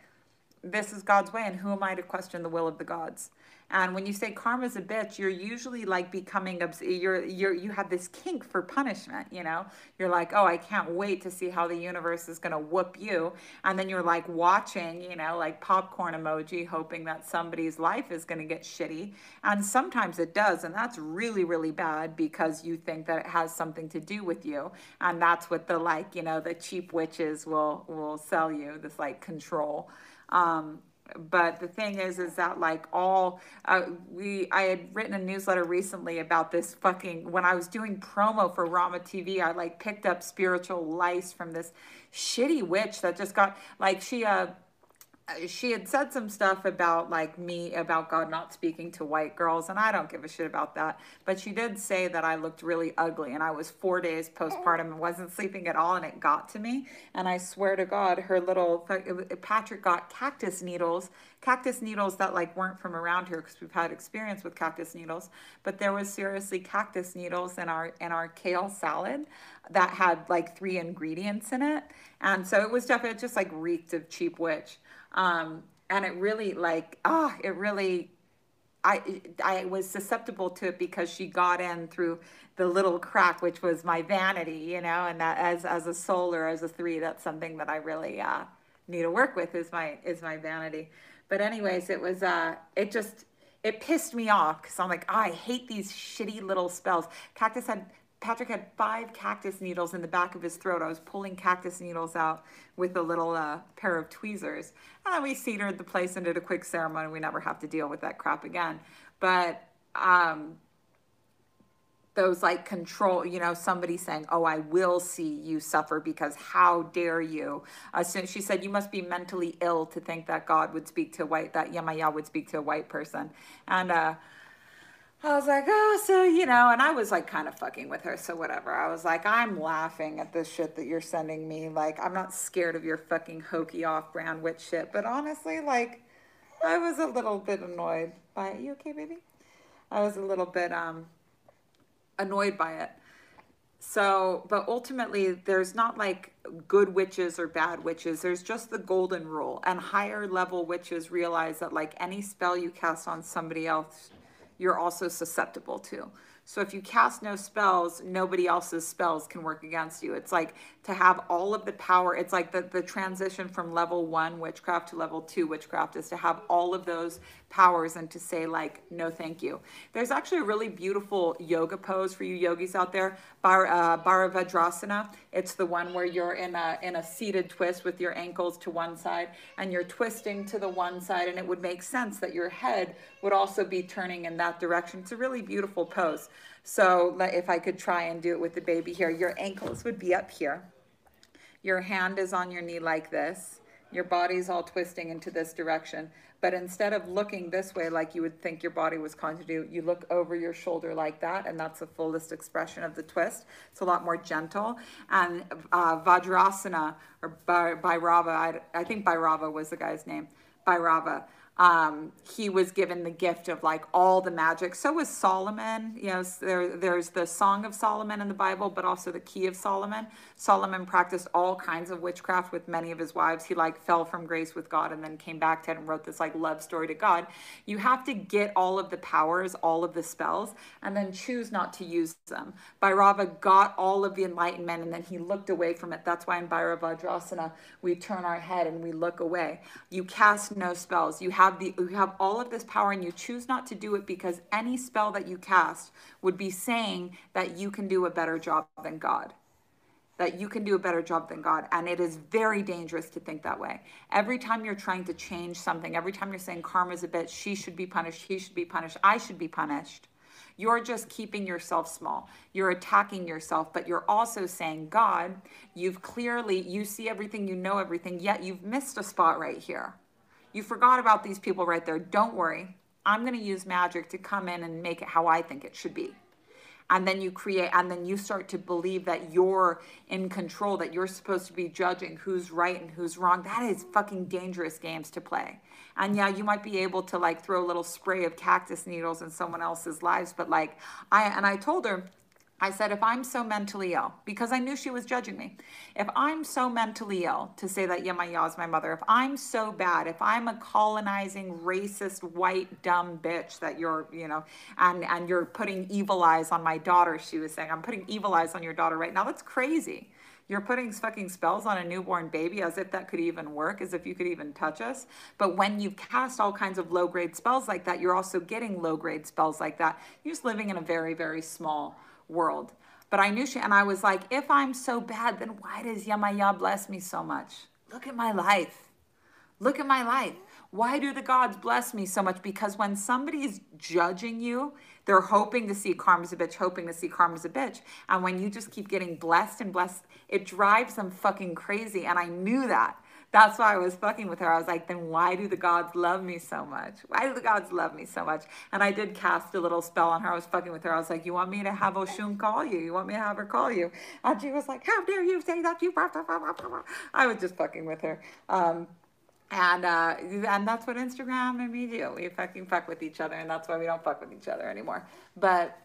this is God's way, and who am I to question the will of the gods? And when you say karma's a bitch, you're usually like becoming you're you're you have this kink for punishment, you know? You're like, "Oh, I can't wait to see how the universe is going to whoop you." And then you're like watching, you know, like popcorn emoji hoping that somebody's life is going to get shitty. And sometimes it does, and that's really really bad because you think that it has something to do with you. And that's what the like, you know, the cheap witches will will sell you, this like control. Um, but the thing is is that like all uh, we i had written a newsletter recently about this fucking when i was doing promo for rama tv i like picked up spiritual lice from this shitty witch that just got like she uh Uh, she had said some stuff about like me about God not speaking to white girls, and I don't give a shit about that. But she did say that I looked really ugly, and I was four days postpartum and wasn't sleeping at all, and it got to me. And I swear to God, her little Patrick got cactus needles, cactus needles that like weren't from around here because we've had experience with cactus needles, but there was seriously cactus needles in our in our kale salad that had like three ingredients in it, and so it was definitely just like reeked of cheap witch. Um, and it really like ah, it really I I was susceptible to it because she got in through the little crack, which was my vanity, you know, and that as as a soul or as a three, that's something that I really uh, need to work with is my is my vanity. But anyways, it was uh, it just it pissed me off because I'm like, oh, I hate these shitty little spells. Cactus had Patrick had five cactus needles in the back of his throat. I was pulling cactus needles out with a little uh, pair of tweezers. And we cedared the place and did a quick ceremony. We never have to deal with that crap again. But um, those like control, you know, somebody saying, oh, I will see you suffer because how dare you? Uh, so she said, you must be mentally ill to think that God would speak to a white, that Yemaya would speak to a white person. And, uh, I was like, oh, so, you know, and I was like kind of fucking with her. So whatever. I was like, I'm laughing at this shit that you're sending me. Like, I'm not scared of your fucking hokey off brand witch shit. But honestly, like, I was a little bit annoyed by it. You okay, baby? I was a little bit um annoyed by it. So, but ultimately, there's not like good witches or bad witches. There's just the golden rule. And higher level witches realize that, like any spell you cast on somebody else, you're also susceptible to. So if you cast no spells, nobody else's spells can work against you. It's like to have all of the power. It's like the, the transition from level one witchcraft to level two witchcraft is to have all of those powers and to say like, no, thank you. There's actually a really beautiful yoga pose for you yogis out there, Bar, uh, Bharavadrasana. It's the one where you're in a, in a seated twist with your ankles to one side and you're twisting to the one side and it would make sense that your head would also be turning in that direction. It's a really beautiful pose. So if I could try and do it with the baby here, your ankles would be up here. Your hand is on your knee like this. Your body's all twisting into this direction. But instead of looking this way like you would think your body was going to do, you look over your shoulder like that, and that's the fullest expression of the twist. It's a lot more gentle. And uh, Vajrasana, or Bhairava, I, I think Bhairava was the guy's name, Bhairava um, he was given the gift of like all the magic. So was Solomon. You know, there, there's the Song of Solomon in the Bible, but also the Key of Solomon. Solomon practiced all kinds of witchcraft with many of his wives. He like fell from grace with God and then came back to it and wrote this like love story to God. You have to get all of the powers, all of the spells, and then choose not to use them. Bhairava got all of the enlightenment and then he looked away from it. That's why in Bhairavadrasana we turn our head and we look away. You cast no spells. You have the you have all of this power and you choose not to do it because any spell that you cast would be saying that you can do a better job than God that you can do a better job than God. And it is very dangerous to think that way. Every time you're trying to change something, every time you're saying karma's a bitch, she should be punished, he should be punished, I should be punished, you're just keeping yourself small. You're attacking yourself, but you're also saying, God, you've clearly, you see everything, you know everything, yet you've missed a spot right here. You forgot about these people right there. Don't worry. I'm going to use magic to come in and make it how I think it should be. And then you create, and then you start to believe that you're in control, that you're supposed to be judging who's right and who's wrong. That is fucking dangerous games to play. And yeah, you might be able to like throw a little spray of cactus needles in someone else's lives, but like I, and I told her, I said, if I'm so mentally ill, because I knew she was judging me, if I'm so mentally ill to say that Yemaya is my mother, if I'm so bad, if I'm a colonizing, racist, white, dumb bitch that you're, you know, and, and you're putting evil eyes on my daughter, she was saying, I'm putting evil eyes on your daughter right now. That's crazy. You're putting fucking spells on a newborn baby as if that could even work, as if you could even touch us. But when you cast all kinds of low grade spells like that, you're also getting low grade spells like that. You're just living in a very, very small world. But I knew she, and I was like, if I'm so bad, then why does Yemaya bless me so much? Look at my life. Look at my life. Why do the gods bless me so much? Because when somebody is judging you, they're hoping to see karma's a bitch, hoping to see karma's a bitch. And when you just keep getting blessed and blessed, it drives them fucking crazy. And I knew that. That's why I was fucking with her. I was like, then why do the gods love me so much? Why do the gods love me so much? And I did cast a little spell on her. I was fucking with her. I was like, you want me to have Oshun call you? You want me to have her call you? And she was like, how dare you say that? You I was just fucking with her. Um, and uh, and that's what Instagram and me do. We fucking fuck with each other, and that's why we don't fuck with each other anymore. But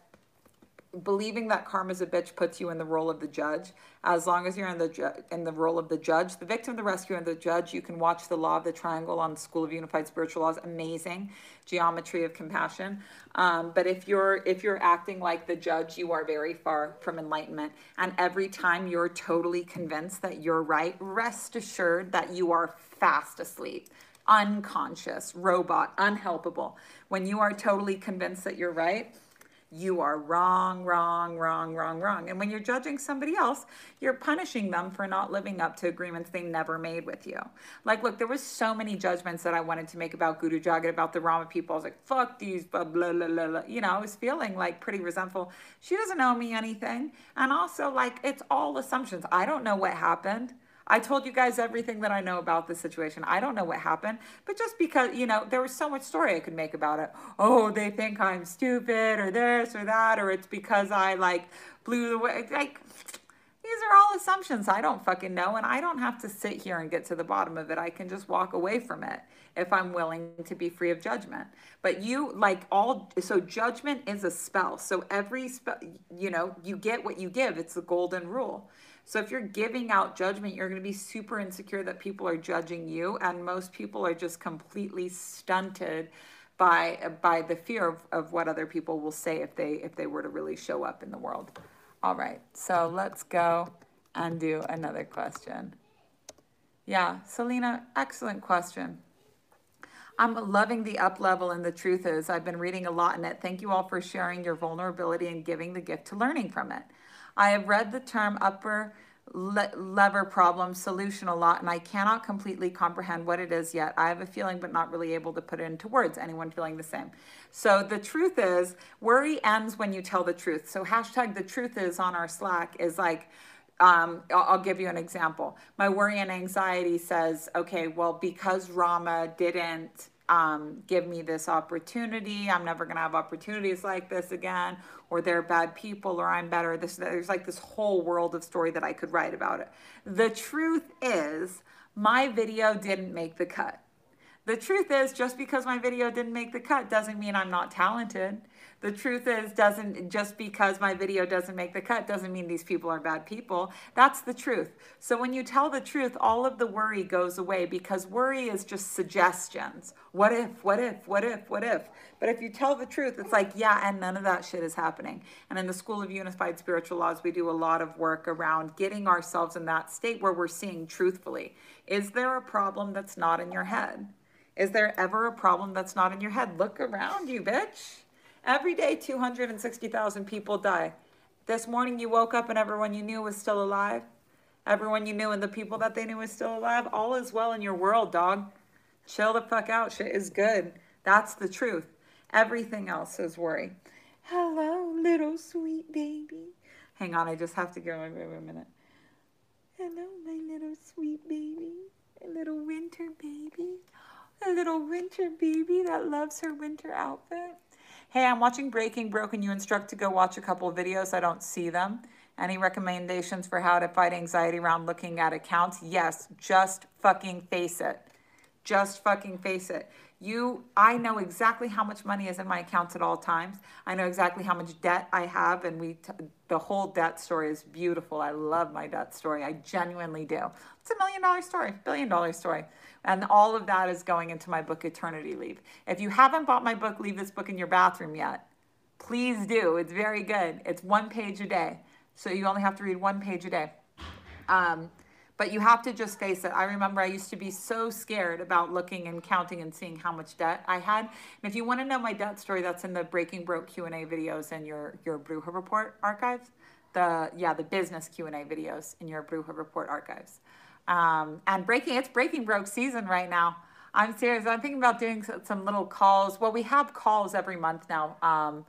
believing that karma's a bitch puts you in the role of the judge. As long as you're in the ju- in the role of the judge, the victim, the rescuer, and the judge, you can watch the Law of the Triangle on School of Unified Spiritual Laws. Amazing geometry of compassion. Um, but if you're if you're acting like the judge, you are very far from enlightenment. And every time you're totally convinced that you're right, rest assured that you are fast asleep unconscious, robot, unhelpable. When you are totally convinced that you're right, you are wrong, wrong, wrong, wrong, wrong. And when you're judging somebody else, you're punishing them for not living up to agreements they never made with you. Like, look, there was so many judgments that I wanted to make about Guru Jagat, about the Rama people. I was like, fuck these, blah, blah, blah, blah, blah. You know, I was feeling like pretty resentful. She doesn't owe me anything. And also, like, it's all assumptions. I don't know what happened. I told you guys everything that I know about the situation. I don't know what happened, but just because, you know, there was so much story I could make about it. Oh, they think I'm stupid or this or that, or it's because I like blew the way. Like, these are all assumptions. I don't fucking know. And I don't have to sit here and get to the bottom of it. I can just walk away from it if I'm willing to be free of judgment. But you, like all, so judgment is a spell. So every spell, you know, you get what you give. It's the golden rule. So if you're giving out judgment, you're going to be super insecure that people are judging you, and most people are just completely stunted by by the fear of, of what other people will say if they if they were to really show up in the world. All right, so let's go and do another question. Yeah, Selena, excellent question. I'm loving the up level, and the truth is, I've been reading a lot in it. Thank you all for sharing your vulnerability and giving the gift to learning from it. I have read the term upper le- lever problem solution a lot, and I cannot completely comprehend what it is yet. I have a feeling, but not really able to put it into words. Anyone feeling the same? So the truth is, worry ends when you tell the truth. So hashtag the truth is on our Slack is like, um, I'll, give you an example. My worry and anxiety says, okay, well, because Rama didn't um, give me this opportunity. I'm never going to have opportunities like this again, or they're bad people, or I'm better. This, there's like this whole world of story that I could write about it. The truth is, my video didn't make the cut. The truth is, just because my video didn't make the cut doesn't mean I'm not talented. The truth is, doesn't just because my video doesn't make the cut doesn't mean these people are bad people. That's the truth. So when you tell the truth, all of the worry goes away because worry is just suggestions. What if, what if, what if, what if? But if you tell the truth, it's like, yeah, and none of that shit is happening. And in the School of Unified Spiritual Laws, we do a lot of work around getting ourselves in that state where we're seeing truthfully. Is there a problem that's not in your head? Is there ever a problem that's not in your head? Look around you, bitch. Every day, 260,000 people die. This morning, you woke up and everyone you knew was still alive. Everyone you knew and the people that they knew was still alive. All is well in your world, dog. Chill the fuck out. Shit is good. That's the truth. Everything else is worry. Hello, little sweet baby. Hang on, I just have to go my a minute. Hello, my little sweet baby. A little winter baby. A little winter baby that loves her winter outfit. Hey, I'm watching Breaking Broken. You instruct to go watch a couple of videos. I don't see them. Any recommendations for how to fight anxiety around looking at accounts? Yes, just fucking face it. Just fucking face it. You, I know exactly how much money is in my accounts at all times. I know exactly how much debt I have, and we, t- the whole debt story is beautiful. I love my debt story. I genuinely do. It's a million dollar story, billion dollar story. And all of that is going into my book, Eternity Leave. If you haven't bought my book, Leave This Book in Your Bathroom yet, please do. It's very good. It's one page a day. So you only have to read one page a day. Um, but you have to just face it. I remember I used to be so scared about looking and counting and seeing how much debt I had. And if you want to know my debt story, that's in the Breaking Broke Q&A videos in your, your Bruja Report archives. The, yeah, the business Q&A videos in your Bruja Report archives. Um, and breaking, it's breaking broke season right now. I'm serious. I'm thinking about doing some little calls. Well, we have calls every month now. Um,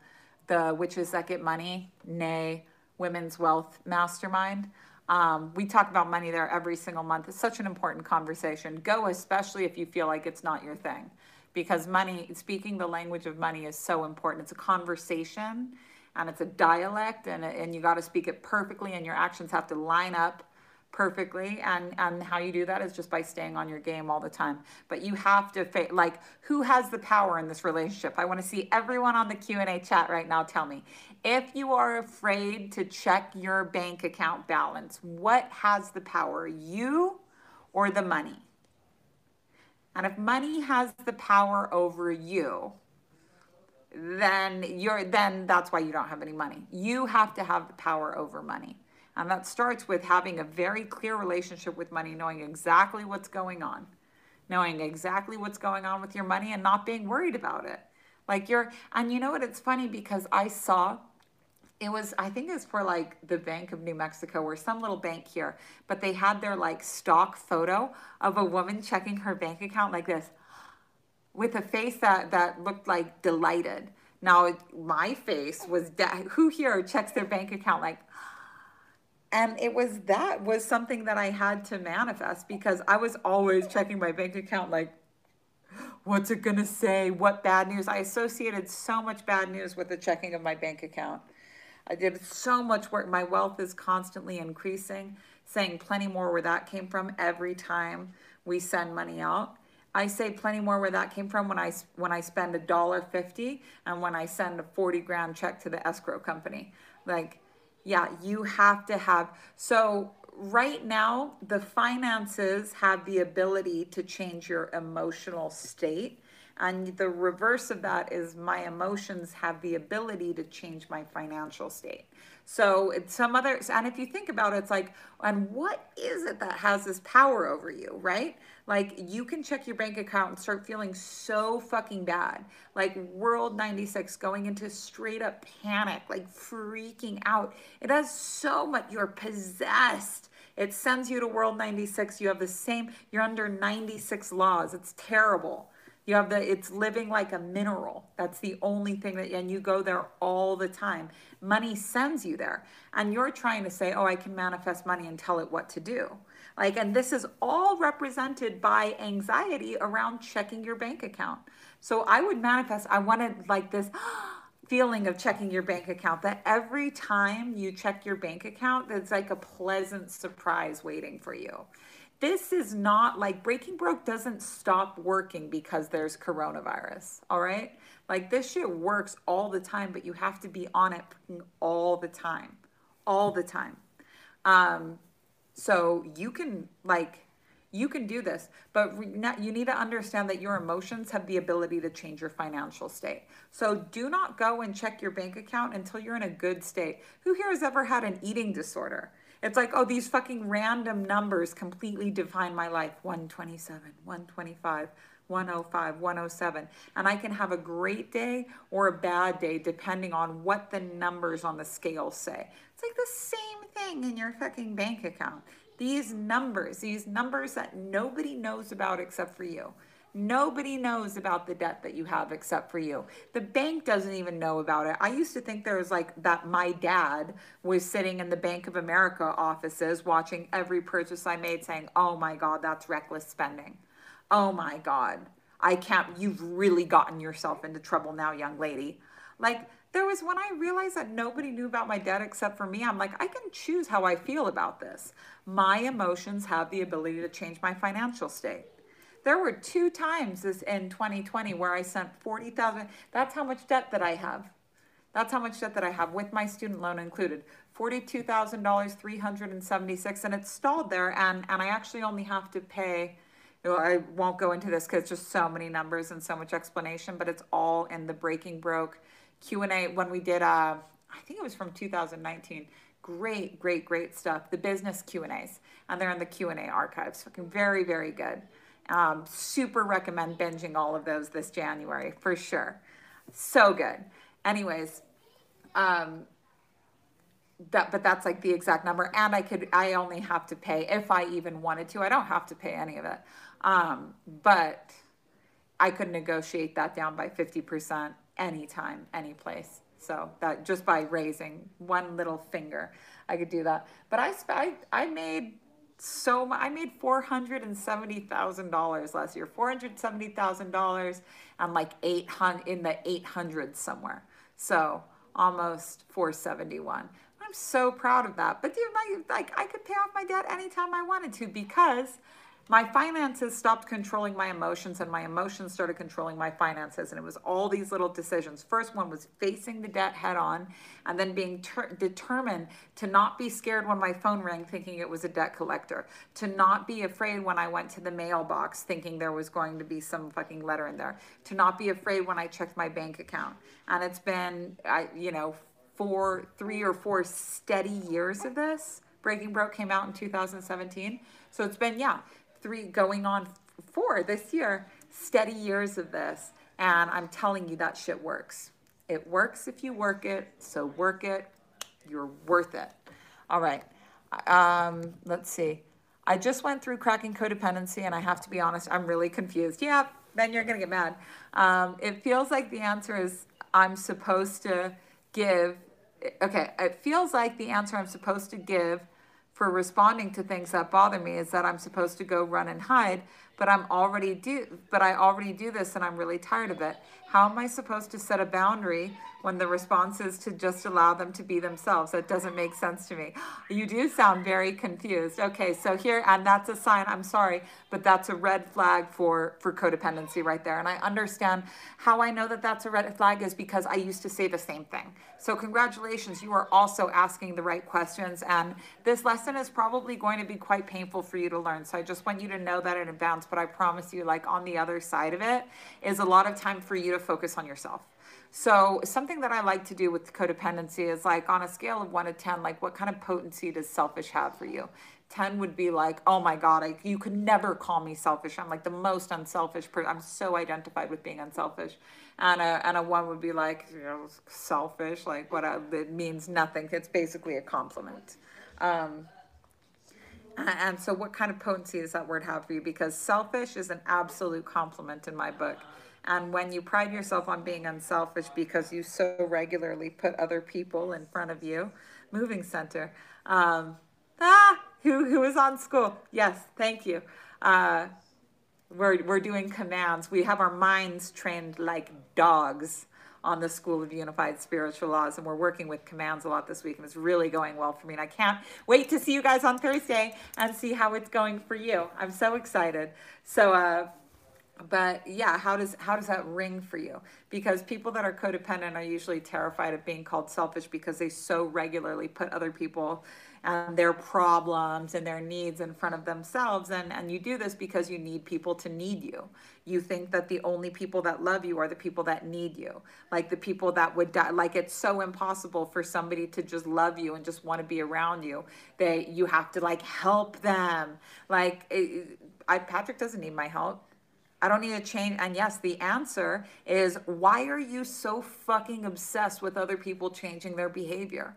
the Witches That Get Money, nay, Women's Wealth Mastermind. Um, we talk about money there every single month. It's such an important conversation. Go, especially if you feel like it's not your thing, because money, speaking the language of money, is so important. It's a conversation and it's a dialect, and, and you got to speak it perfectly, and your actions have to line up perfectly and and how you do that is just by staying on your game all the time. But you have to fa- like who has the power in this relationship? I want to see everyone on the q&a chat right now tell me. If you are afraid to check your bank account balance what has the power you or the money? And if money has the power over you then you're then that's why you don't have any money. You have to have the power over money and that starts with having a very clear relationship with money, knowing exactly what's going on, knowing exactly what's going on with your money and not being worried about it. Like you're, and you know what? It's funny because I saw it was, I think it was for like the Bank of New Mexico or some little bank here, but they had their like stock photo of a woman checking her bank account like this with a face that, that looked like delighted. Now, my face was, de- who here checks their bank account like, and it was that was something that I had to manifest because I was always checking my bank account like what's it going to say? What bad news? I associated so much bad news with the checking of my bank account. I did so much work. My wealth is constantly increasing saying plenty more where that came from every time we send money out. I say plenty more where that came from when I when I spend a dollar 50 and when I send a 40 grand check to the escrow company. Like yeah, you have to have. So, right now, the finances have the ability to change your emotional state. And the reverse of that is my emotions have the ability to change my financial state. So it's some other, and if you think about it, it's like, and what is it that has this power over you, right? Like you can check your bank account and start feeling so fucking bad. Like World 96 going into straight up panic, like freaking out. It has so much, you're possessed. It sends you to World 96. You have the same, you're under 96 laws. It's terrible. You have the, it's living like a mineral. That's the only thing that, and you go there all the time. Money sends you there. And you're trying to say, oh, I can manifest money and tell it what to do. Like, and this is all represented by anxiety around checking your bank account. So I would manifest, I wanted like this feeling of checking your bank account that every time you check your bank account, there's like a pleasant surprise waiting for you. This is not like Breaking Broke doesn't stop working because there's coronavirus. All right. Like this shit works all the time, but you have to be on it all the time. All the time. Um, so you can like you can do this, but you need to understand that your emotions have the ability to change your financial state. So do not go and check your bank account until you're in a good state. Who here has ever had an eating disorder? It's like, oh, these fucking random numbers completely define my life 127, 125, 105, 107. And I can have a great day or a bad day depending on what the numbers on the scale say. It's like the same thing in your fucking bank account. These numbers, these numbers that nobody knows about except for you. Nobody knows about the debt that you have except for you. The bank doesn't even know about it. I used to think there was like that my dad was sitting in the Bank of America offices watching every purchase I made saying, oh my God, that's reckless spending. Oh my God, I can't, you've really gotten yourself into trouble now, young lady. Like, there was when I realized that nobody knew about my debt except for me. I'm like, I can choose how I feel about this. My emotions have the ability to change my financial state. There were two times this in 2020 where I sent 40,000. That's how much debt that I have. That's how much debt that I have with my student loan included. $42,000, 376 and it's stalled there and and I actually only have to pay you know, I won't go into this because it's just so many numbers and so much explanation, but it's all in the Breaking Broke Q&A when we did, uh, I think it was from 2019. Great, great, great stuff. The business Q&As, and they're in the Q&A archives. Fucking very, very good. Um, super recommend binging all of those this January for sure. So good. Anyways, um, that but that's like the exact number and i could i only have to pay if i even wanted to i don't have to pay any of it um, but i could negotiate that down by 50% anytime, any place. So that just by raising one little finger, I could do that. But I I, I made so I made four hundred and seventy thousand dollars last year. Four hundred seventy thousand dollars and like eight hundred in the eight hundreds somewhere. So almost four seventy one. I'm I'm so proud of that. But dude, like, like I could pay off my debt anytime I wanted to because my finances stopped controlling my emotions and my emotions started controlling my finances and it was all these little decisions. First one was facing the debt head on and then being ter- determined to not be scared when my phone rang thinking it was a debt collector to not be afraid when i went to the mailbox thinking there was going to be some fucking letter in there to not be afraid when i checked my bank account. And it's been I, you know four three or four steady years of this. Breaking broke came out in 2017 so it's been yeah three going on four this year, steady years of this. And I'm telling you, that shit works. It works if you work it. So work it. You're worth it. All right. Um, let's see. I just went through cracking codependency, and I have to be honest, I'm really confused. Yeah, then you're going to get mad. Um, it feels like the answer is I'm supposed to give. Okay, it feels like the answer I'm supposed to give for responding to things that bother me is that I'm supposed to go run and hide, but I'm already do but I already do this and I'm really tired of it. How am I supposed to set a boundary when the response is to just allow them to be themselves? That doesn't make sense to me. You do sound very confused. Okay, so here and that's a sign, I'm sorry, but that's a red flag for for codependency right there. And I understand how I know that that's a red flag is because I used to say the same thing. So congratulations, you are also asking the right questions and this lesson is probably going to be quite painful for you to learn. So I just want you to know that in advance, but I promise you like on the other side of it is a lot of time for you to focus on yourself. So something that I like to do with codependency is like on a scale of one to 10, like what kind of potency does selfish have for you? 10 would be like, oh my God, I, you could never call me selfish. I'm like the most unselfish person. I'm so identified with being unselfish. And a, and a one would be like, you know, selfish, like what a, it means nothing. It's basically a compliment. Um, and so what kind of potency does that word have for you? Because selfish is an absolute compliment in my book. And when you pride yourself on being unselfish because you so regularly put other people in front of you, moving center. Um, ah, who, who is on school? Yes, thank you. Uh, we're, we're doing commands. We have our minds trained like dogs on the School of Unified Spiritual Laws, and we're working with commands a lot this week, and it's really going well for me. And I can't wait to see you guys on Thursday and see how it's going for you. I'm so excited. So, uh, but yeah how does how does that ring for you because people that are codependent are usually terrified of being called selfish because they so regularly put other people and their problems and their needs in front of themselves. And and you do this because you need people to need you. You think that the only people that love you are the people that need you like the people that would die. Like it's so impossible for somebody to just love you and just want to be around you that you have to like help them. Like it, I, patrick doesn't need my help. I don't need to change. And yes, the answer is why are you so fucking obsessed with other people changing their behavior?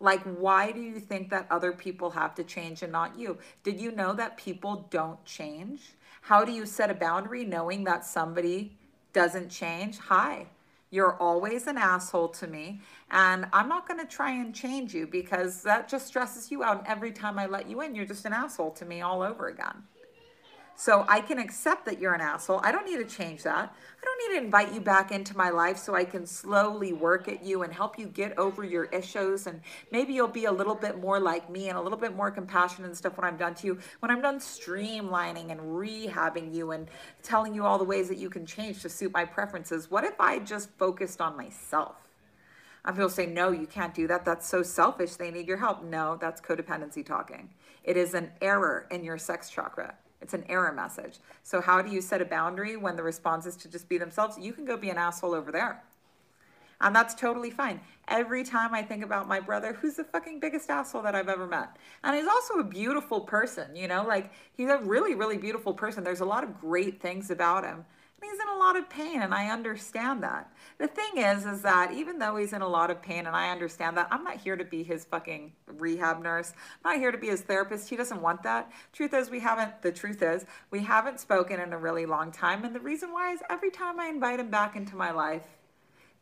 Like, why do you think that other people have to change and not you? Did you know that people don't change? How do you set a boundary knowing that somebody doesn't change? Hi, you're always an asshole to me, and I'm not going to try and change you because that just stresses you out. And every time I let you in, you're just an asshole to me all over again. So I can accept that you're an asshole. I don't need to change that. I don't need to invite you back into my life so I can slowly work at you and help you get over your issues. And maybe you'll be a little bit more like me and a little bit more compassionate and stuff when I'm done to you. When I'm done streamlining and rehabbing you and telling you all the ways that you can change to suit my preferences, what if I just focused on myself? And people say, no, you can't do that. That's so selfish. They need your help. No, that's codependency talking. It is an error in your sex chakra. It's an error message. So how do you set a boundary when the response is to just be themselves? You can go be an asshole over there. And that's totally fine. Every time I think about my brother, who's the fucking biggest asshole that I've ever met. And he's also a beautiful person, you know, like he's a really, really beautiful person. There's a lot of great things about him he's in a lot of pain and I understand that. The thing is, is that even though he's in a lot of pain and I understand that, I'm not here to be his fucking rehab nurse. I'm not here to be his therapist. He doesn't want that. Truth is, we haven't, the truth is, we haven't spoken in a really long time. And the reason why is every time I invite him back into my life,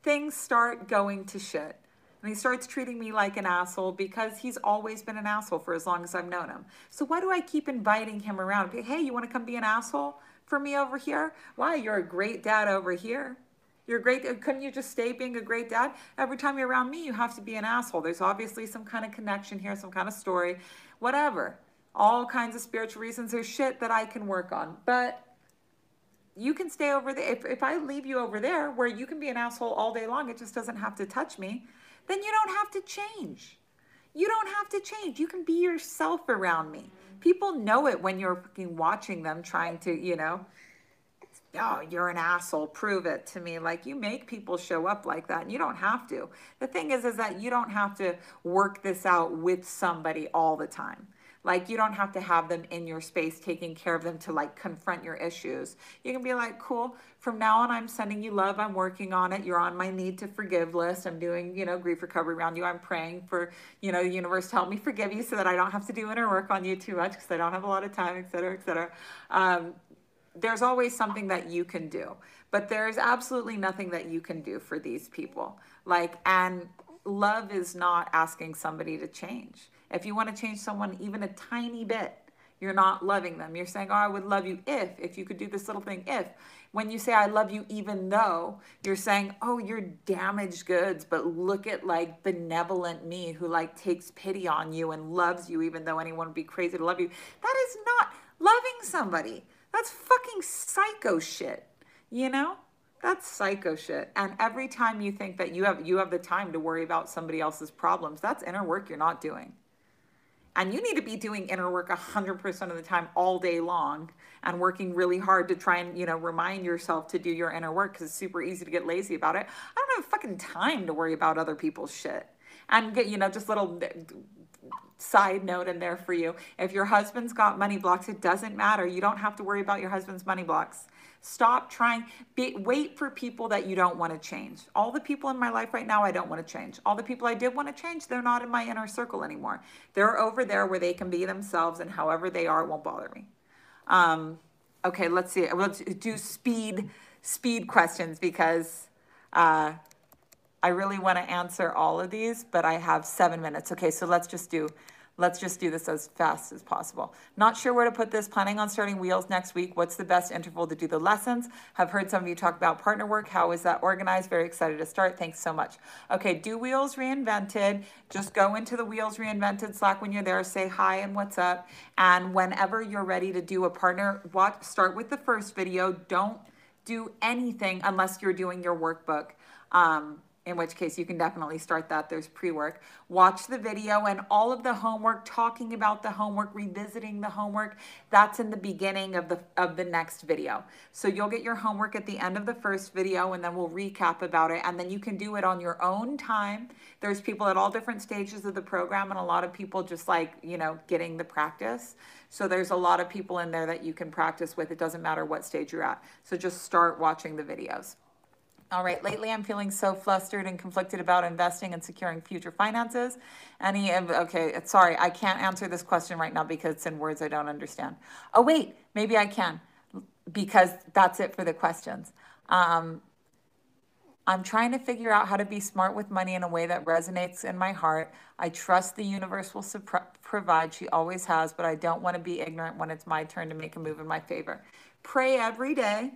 things start going to shit. And he starts treating me like an asshole because he's always been an asshole for as long as I've known him. So why do I keep inviting him around? Hey, you want to come be an asshole? For me over here? Why, you're a great dad over here. You're great. Couldn't you just stay being a great dad? Every time you're around me, you have to be an asshole. There's obviously some kind of connection here, some kind of story, whatever. All kinds of spiritual reasons. There's shit that I can work on. But you can stay over there. If, if I leave you over there where you can be an asshole all day long, it just doesn't have to touch me, then you don't have to change. You don't have to change. You can be yourself around me. People know it when you're fucking watching them trying to, you know, oh, you're an asshole, prove it to me. Like you make people show up like that and you don't have to. The thing is, is that you don't have to work this out with somebody all the time. Like you don't have to have them in your space taking care of them to like confront your issues. You can be like, cool, from now on I'm sending you love. I'm working on it. You're on my need to forgive list. I'm doing, you know, grief recovery around you. I'm praying for, you know, the universe to help me forgive you so that I don't have to do inner work on you too much because I don't have a lot of time, et cetera, et cetera. Um, there's always something that you can do, but there's absolutely nothing that you can do for these people. Like, and love is not asking somebody to change. If you want to change someone even a tiny bit, you're not loving them. You're saying, Oh, I would love you if, if you could do this little thing, if. When you say, I love you even though, you're saying, Oh, you're damaged goods, but look at like benevolent me who like takes pity on you and loves you even though anyone would be crazy to love you. That is not loving somebody. That's fucking psycho shit, you know? That's psycho shit. And every time you think that you have you have the time to worry about somebody else's problems, that's inner work you're not doing. And you need to be doing inner work 100% of the time all day long and working really hard to try and, you know, remind yourself to do your inner work because it's super easy to get lazy about it. I don't have fucking time to worry about other people's shit. And get, you know, just little uh, side note in there for you. If your husband's got money blocks, it doesn't matter. You don't have to worry about your husband's money blocks. Stop trying, be, wait for people that you don't want to change. All the people in my life right now, I don't want to change. All the people I did want to change, they're not in my inner circle anymore. They're over there where they can be themselves and however they are, it won't bother me. Um, okay, let's see. Let's do speed, speed questions because uh, I really want to answer all of these, but I have seven minutes. Okay, so let's just do Let's just do this as fast as possible. Not sure where to put this. Planning on starting wheels next week. What's the best interval to do the lessons? Have heard some of you talk about partner work. How is that organized? Very excited to start. Thanks so much. Okay, do Wheels Reinvented. Just go into the Wheels Reinvented Slack when you're there. Say hi and what's up. And whenever you're ready to do a partner, what start with the first video. Don't do anything unless you're doing your workbook. Um, in which case you can definitely start that. There's pre-work. Watch the video and all of the homework, talking about the homework, revisiting the homework, that's in the beginning of the of the next video. So you'll get your homework at the end of the first video and then we'll recap about it and then you can do it on your own time. There's people at all different stages of the program and a lot of people just like, you know, getting the practice. So there's a lot of people in there that you can practice with. It doesn't matter what stage you're at. So just start watching the videos. All right, lately I'm feeling so flustered and conflicted about investing and securing future finances. Any, okay, sorry, I can't answer this question right now because it's in words I don't understand. Oh, wait, maybe I can because that's it for the questions. Um, I'm trying to figure out how to be smart with money in a way that resonates in my heart. I trust the universe will provide. She always has, but I don't want to be ignorant when it's my turn to make a move in my favor. Pray every day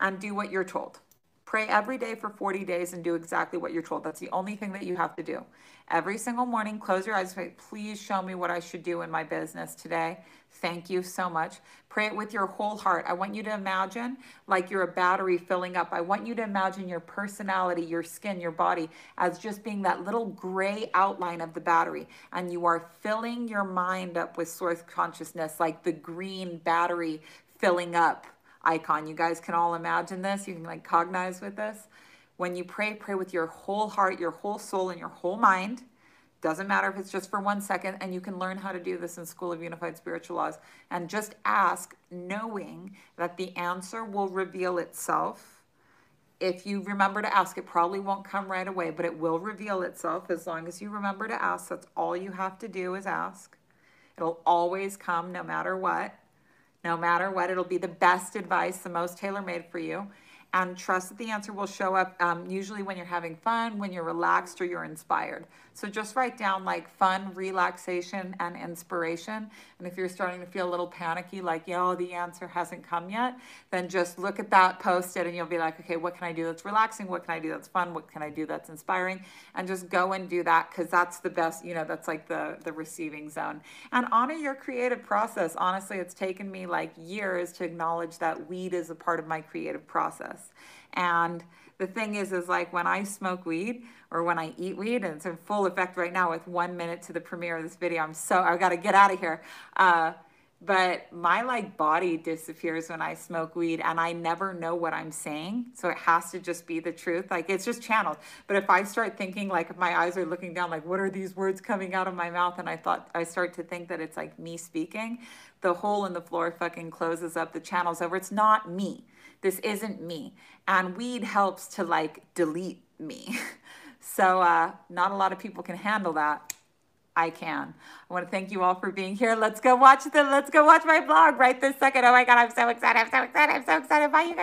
and do what you're told. Pray every day for 40 days and do exactly what you're told. That's the only thing that you have to do. Every single morning, close your eyes. Say, please show me what I should do in my business today. Thank you so much. Pray it with your whole heart. I want you to imagine like you're a battery filling up. I want you to imagine your personality, your skin, your body as just being that little gray outline of the battery. And you are filling your mind up with source consciousness, like the green battery filling up icon. You guys can all imagine this. You can like cognize with this. When you pray, pray with your whole heart, your whole soul, and your whole mind. Doesn't matter if it's just for one second, and you can learn how to do this in School of Unified Spiritual Laws. And just ask, knowing that the answer will reveal itself. If you remember to ask, it probably won't come right away, but it will reveal itself as long as you remember to ask. That's all you have to do is ask. It'll always come no matter what. No matter what, it'll be the best advice, the most tailor made for you. And trust that the answer will show up um, usually when you're having fun, when you're relaxed, or you're inspired. So just write down like fun, relaxation, and inspiration. And if you're starting to feel a little panicky, like, yo, the answer hasn't come yet, then just look at that, post it, and you'll be like, okay, what can I do that's relaxing? What can I do that's fun? What can I do that's inspiring? And just go and do that because that's the best, you know, that's like the, the receiving zone. And honor your creative process. Honestly, it's taken me like years to acknowledge that weed is a part of my creative process. And the thing is, is like when I smoke weed or when I eat weed, and it's in full effect right now with one minute to the premiere of this video. I'm so, I've gotta get out of here. Uh, but my like body disappears when I smoke weed and I never know what I'm saying. So it has to just be the truth. Like it's just channeled. But if I start thinking like if my eyes are looking down, like what are these words coming out of my mouth? And I thought I start to think that it's like me speaking, the hole in the floor fucking closes up, the channel's over. It's not me. This isn't me. And weed helps to like delete me. so uh, not a lot of people can handle that. I can. I want to thank you all for being here. Let's go watch the let's go watch my vlog right this second. Oh my god, I'm so excited. I'm so excited. I'm so excited. Bye you guys.